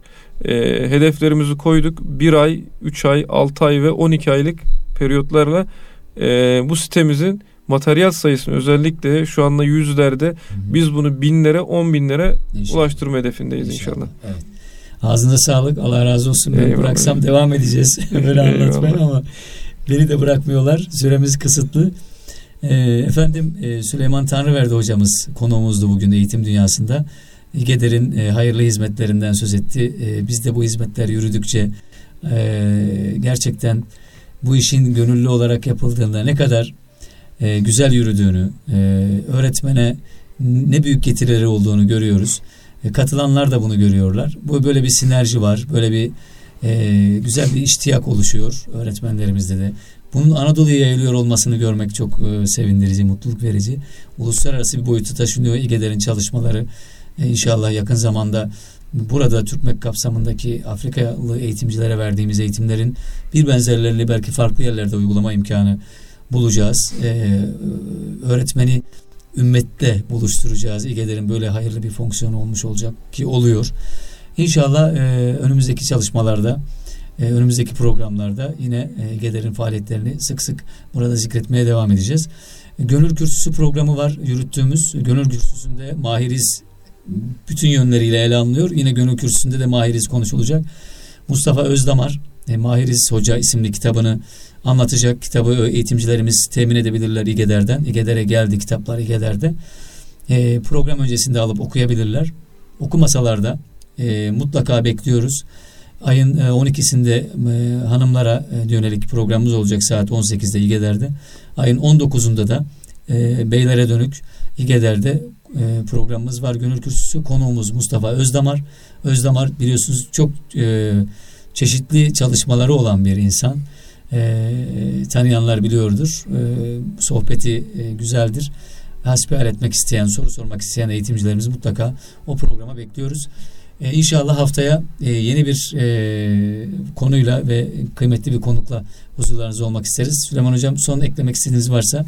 B: e, hedeflerimizi koyduk. Bir ay, üç ay, altı ay ve on iki aylık periyotlarla e, bu sitemizin materyal sayısını özellikle şu anda yüzlerde biz bunu binlere on binlere inşallah. ulaştırma hedefindeyiz inşallah. inşallah.
A: Evet. Ağzına sağlık. Allah razı olsun. Ben Eyvallah. bıraksam devam edeceğiz. Böyle anlatmaya ama beni de bırakmıyorlar. Süremiz kısıtlı. Ee, efendim e, Süleyman Tanrıverdi hocamız konuğumuzdu bugün eğitim dünyasında. İGEDER'in e, hayırlı hizmetlerinden söz etti. E, biz de bu hizmetler yürüdükçe e, gerçekten bu işin gönüllü olarak yapıldığında ne kadar e, güzel yürüdüğünü, e, öğretmene ne büyük getirileri olduğunu görüyoruz. E, katılanlar da bunu görüyorlar. Bu böyle bir sinerji var, böyle bir e, güzel bir iştiyak oluşuyor öğretmenlerimizde de. Bunun Anadolu'ya yayılıyor olmasını görmek çok e, sevindirici, mutluluk verici. Uluslararası bir boyutu taşınıyor İGEDER'in çalışmaları. E, inşallah yakın zamanda burada Türkmek kapsamındaki Afrikalı eğitimcilere verdiğimiz eğitimlerin bir benzerlerini belki farklı yerlerde uygulama imkanı bulacağız. E, öğretmeni ümmette buluşturacağız. İGEDER'in böyle hayırlı bir fonksiyonu olmuş olacak ki oluyor. İnşallah e, önümüzdeki çalışmalarda e, önümüzdeki programlarda yine e, GEDER'in faaliyetlerini sık sık burada zikretmeye devam edeceğiz. Gönül Kürsüsü programı var yürüttüğümüz. Gönül Kürsüsü'nde Mahiriz bütün yönleriyle ele alınıyor. Yine Gönül Kürsüsü'nde de Mahiriz konuşulacak. Mustafa Özdamar e, Mahiriz Hoca isimli kitabını anlatacak. Kitabı eğitimcilerimiz temin edebilirler İGEDER'den. İGEDER'e geldi kitaplar İGEDER'de. E, program öncesinde alıp okuyabilirler. Okumasalar da e, mutlaka bekliyoruz. Ayın 12'sinde e, e, hanımlara e, yönelik programımız olacak saat 18'de İGEDER'de. Ayın 19'unda da e, beylere dönük İGEDER'de e, programımız var. Gönül Kürsüsü konuğumuz Mustafa Özdamar. Özdamar biliyorsunuz çok e, çeşitli çalışmaları olan bir insan. E, tanıyanlar biliyordur. E, sohbeti e, güzeldir. Hasbihal etmek isteyen, soru sormak isteyen eğitimcilerimizi mutlaka o programa bekliyoruz. E, inşallah haftaya e, yeni bir e, konuyla ve kıymetli bir konukla huzurlarınızda olmak isteriz. Süleyman Hocam son eklemek istediğiniz varsa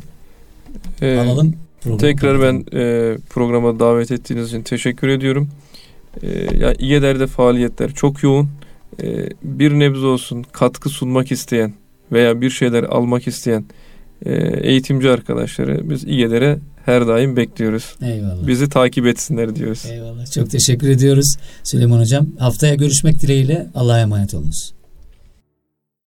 A: ee, alalım.
B: Tekrar ben e, programa davet ettiğiniz için teşekkür ediyorum. E, ya İGEDER'de faaliyetler çok yoğun. E, bir nebze olsun katkı sunmak isteyen veya bir şeyler almak isteyen e, eğitimci arkadaşları biz İGEDER'e her daim bekliyoruz.
A: Eyvallah.
B: Bizi takip etsinler diyoruz.
A: Eyvallah. Çok teşekkür ediyoruz Süleyman Hocam. Haftaya görüşmek dileğiyle Allah'a emanet olunuz.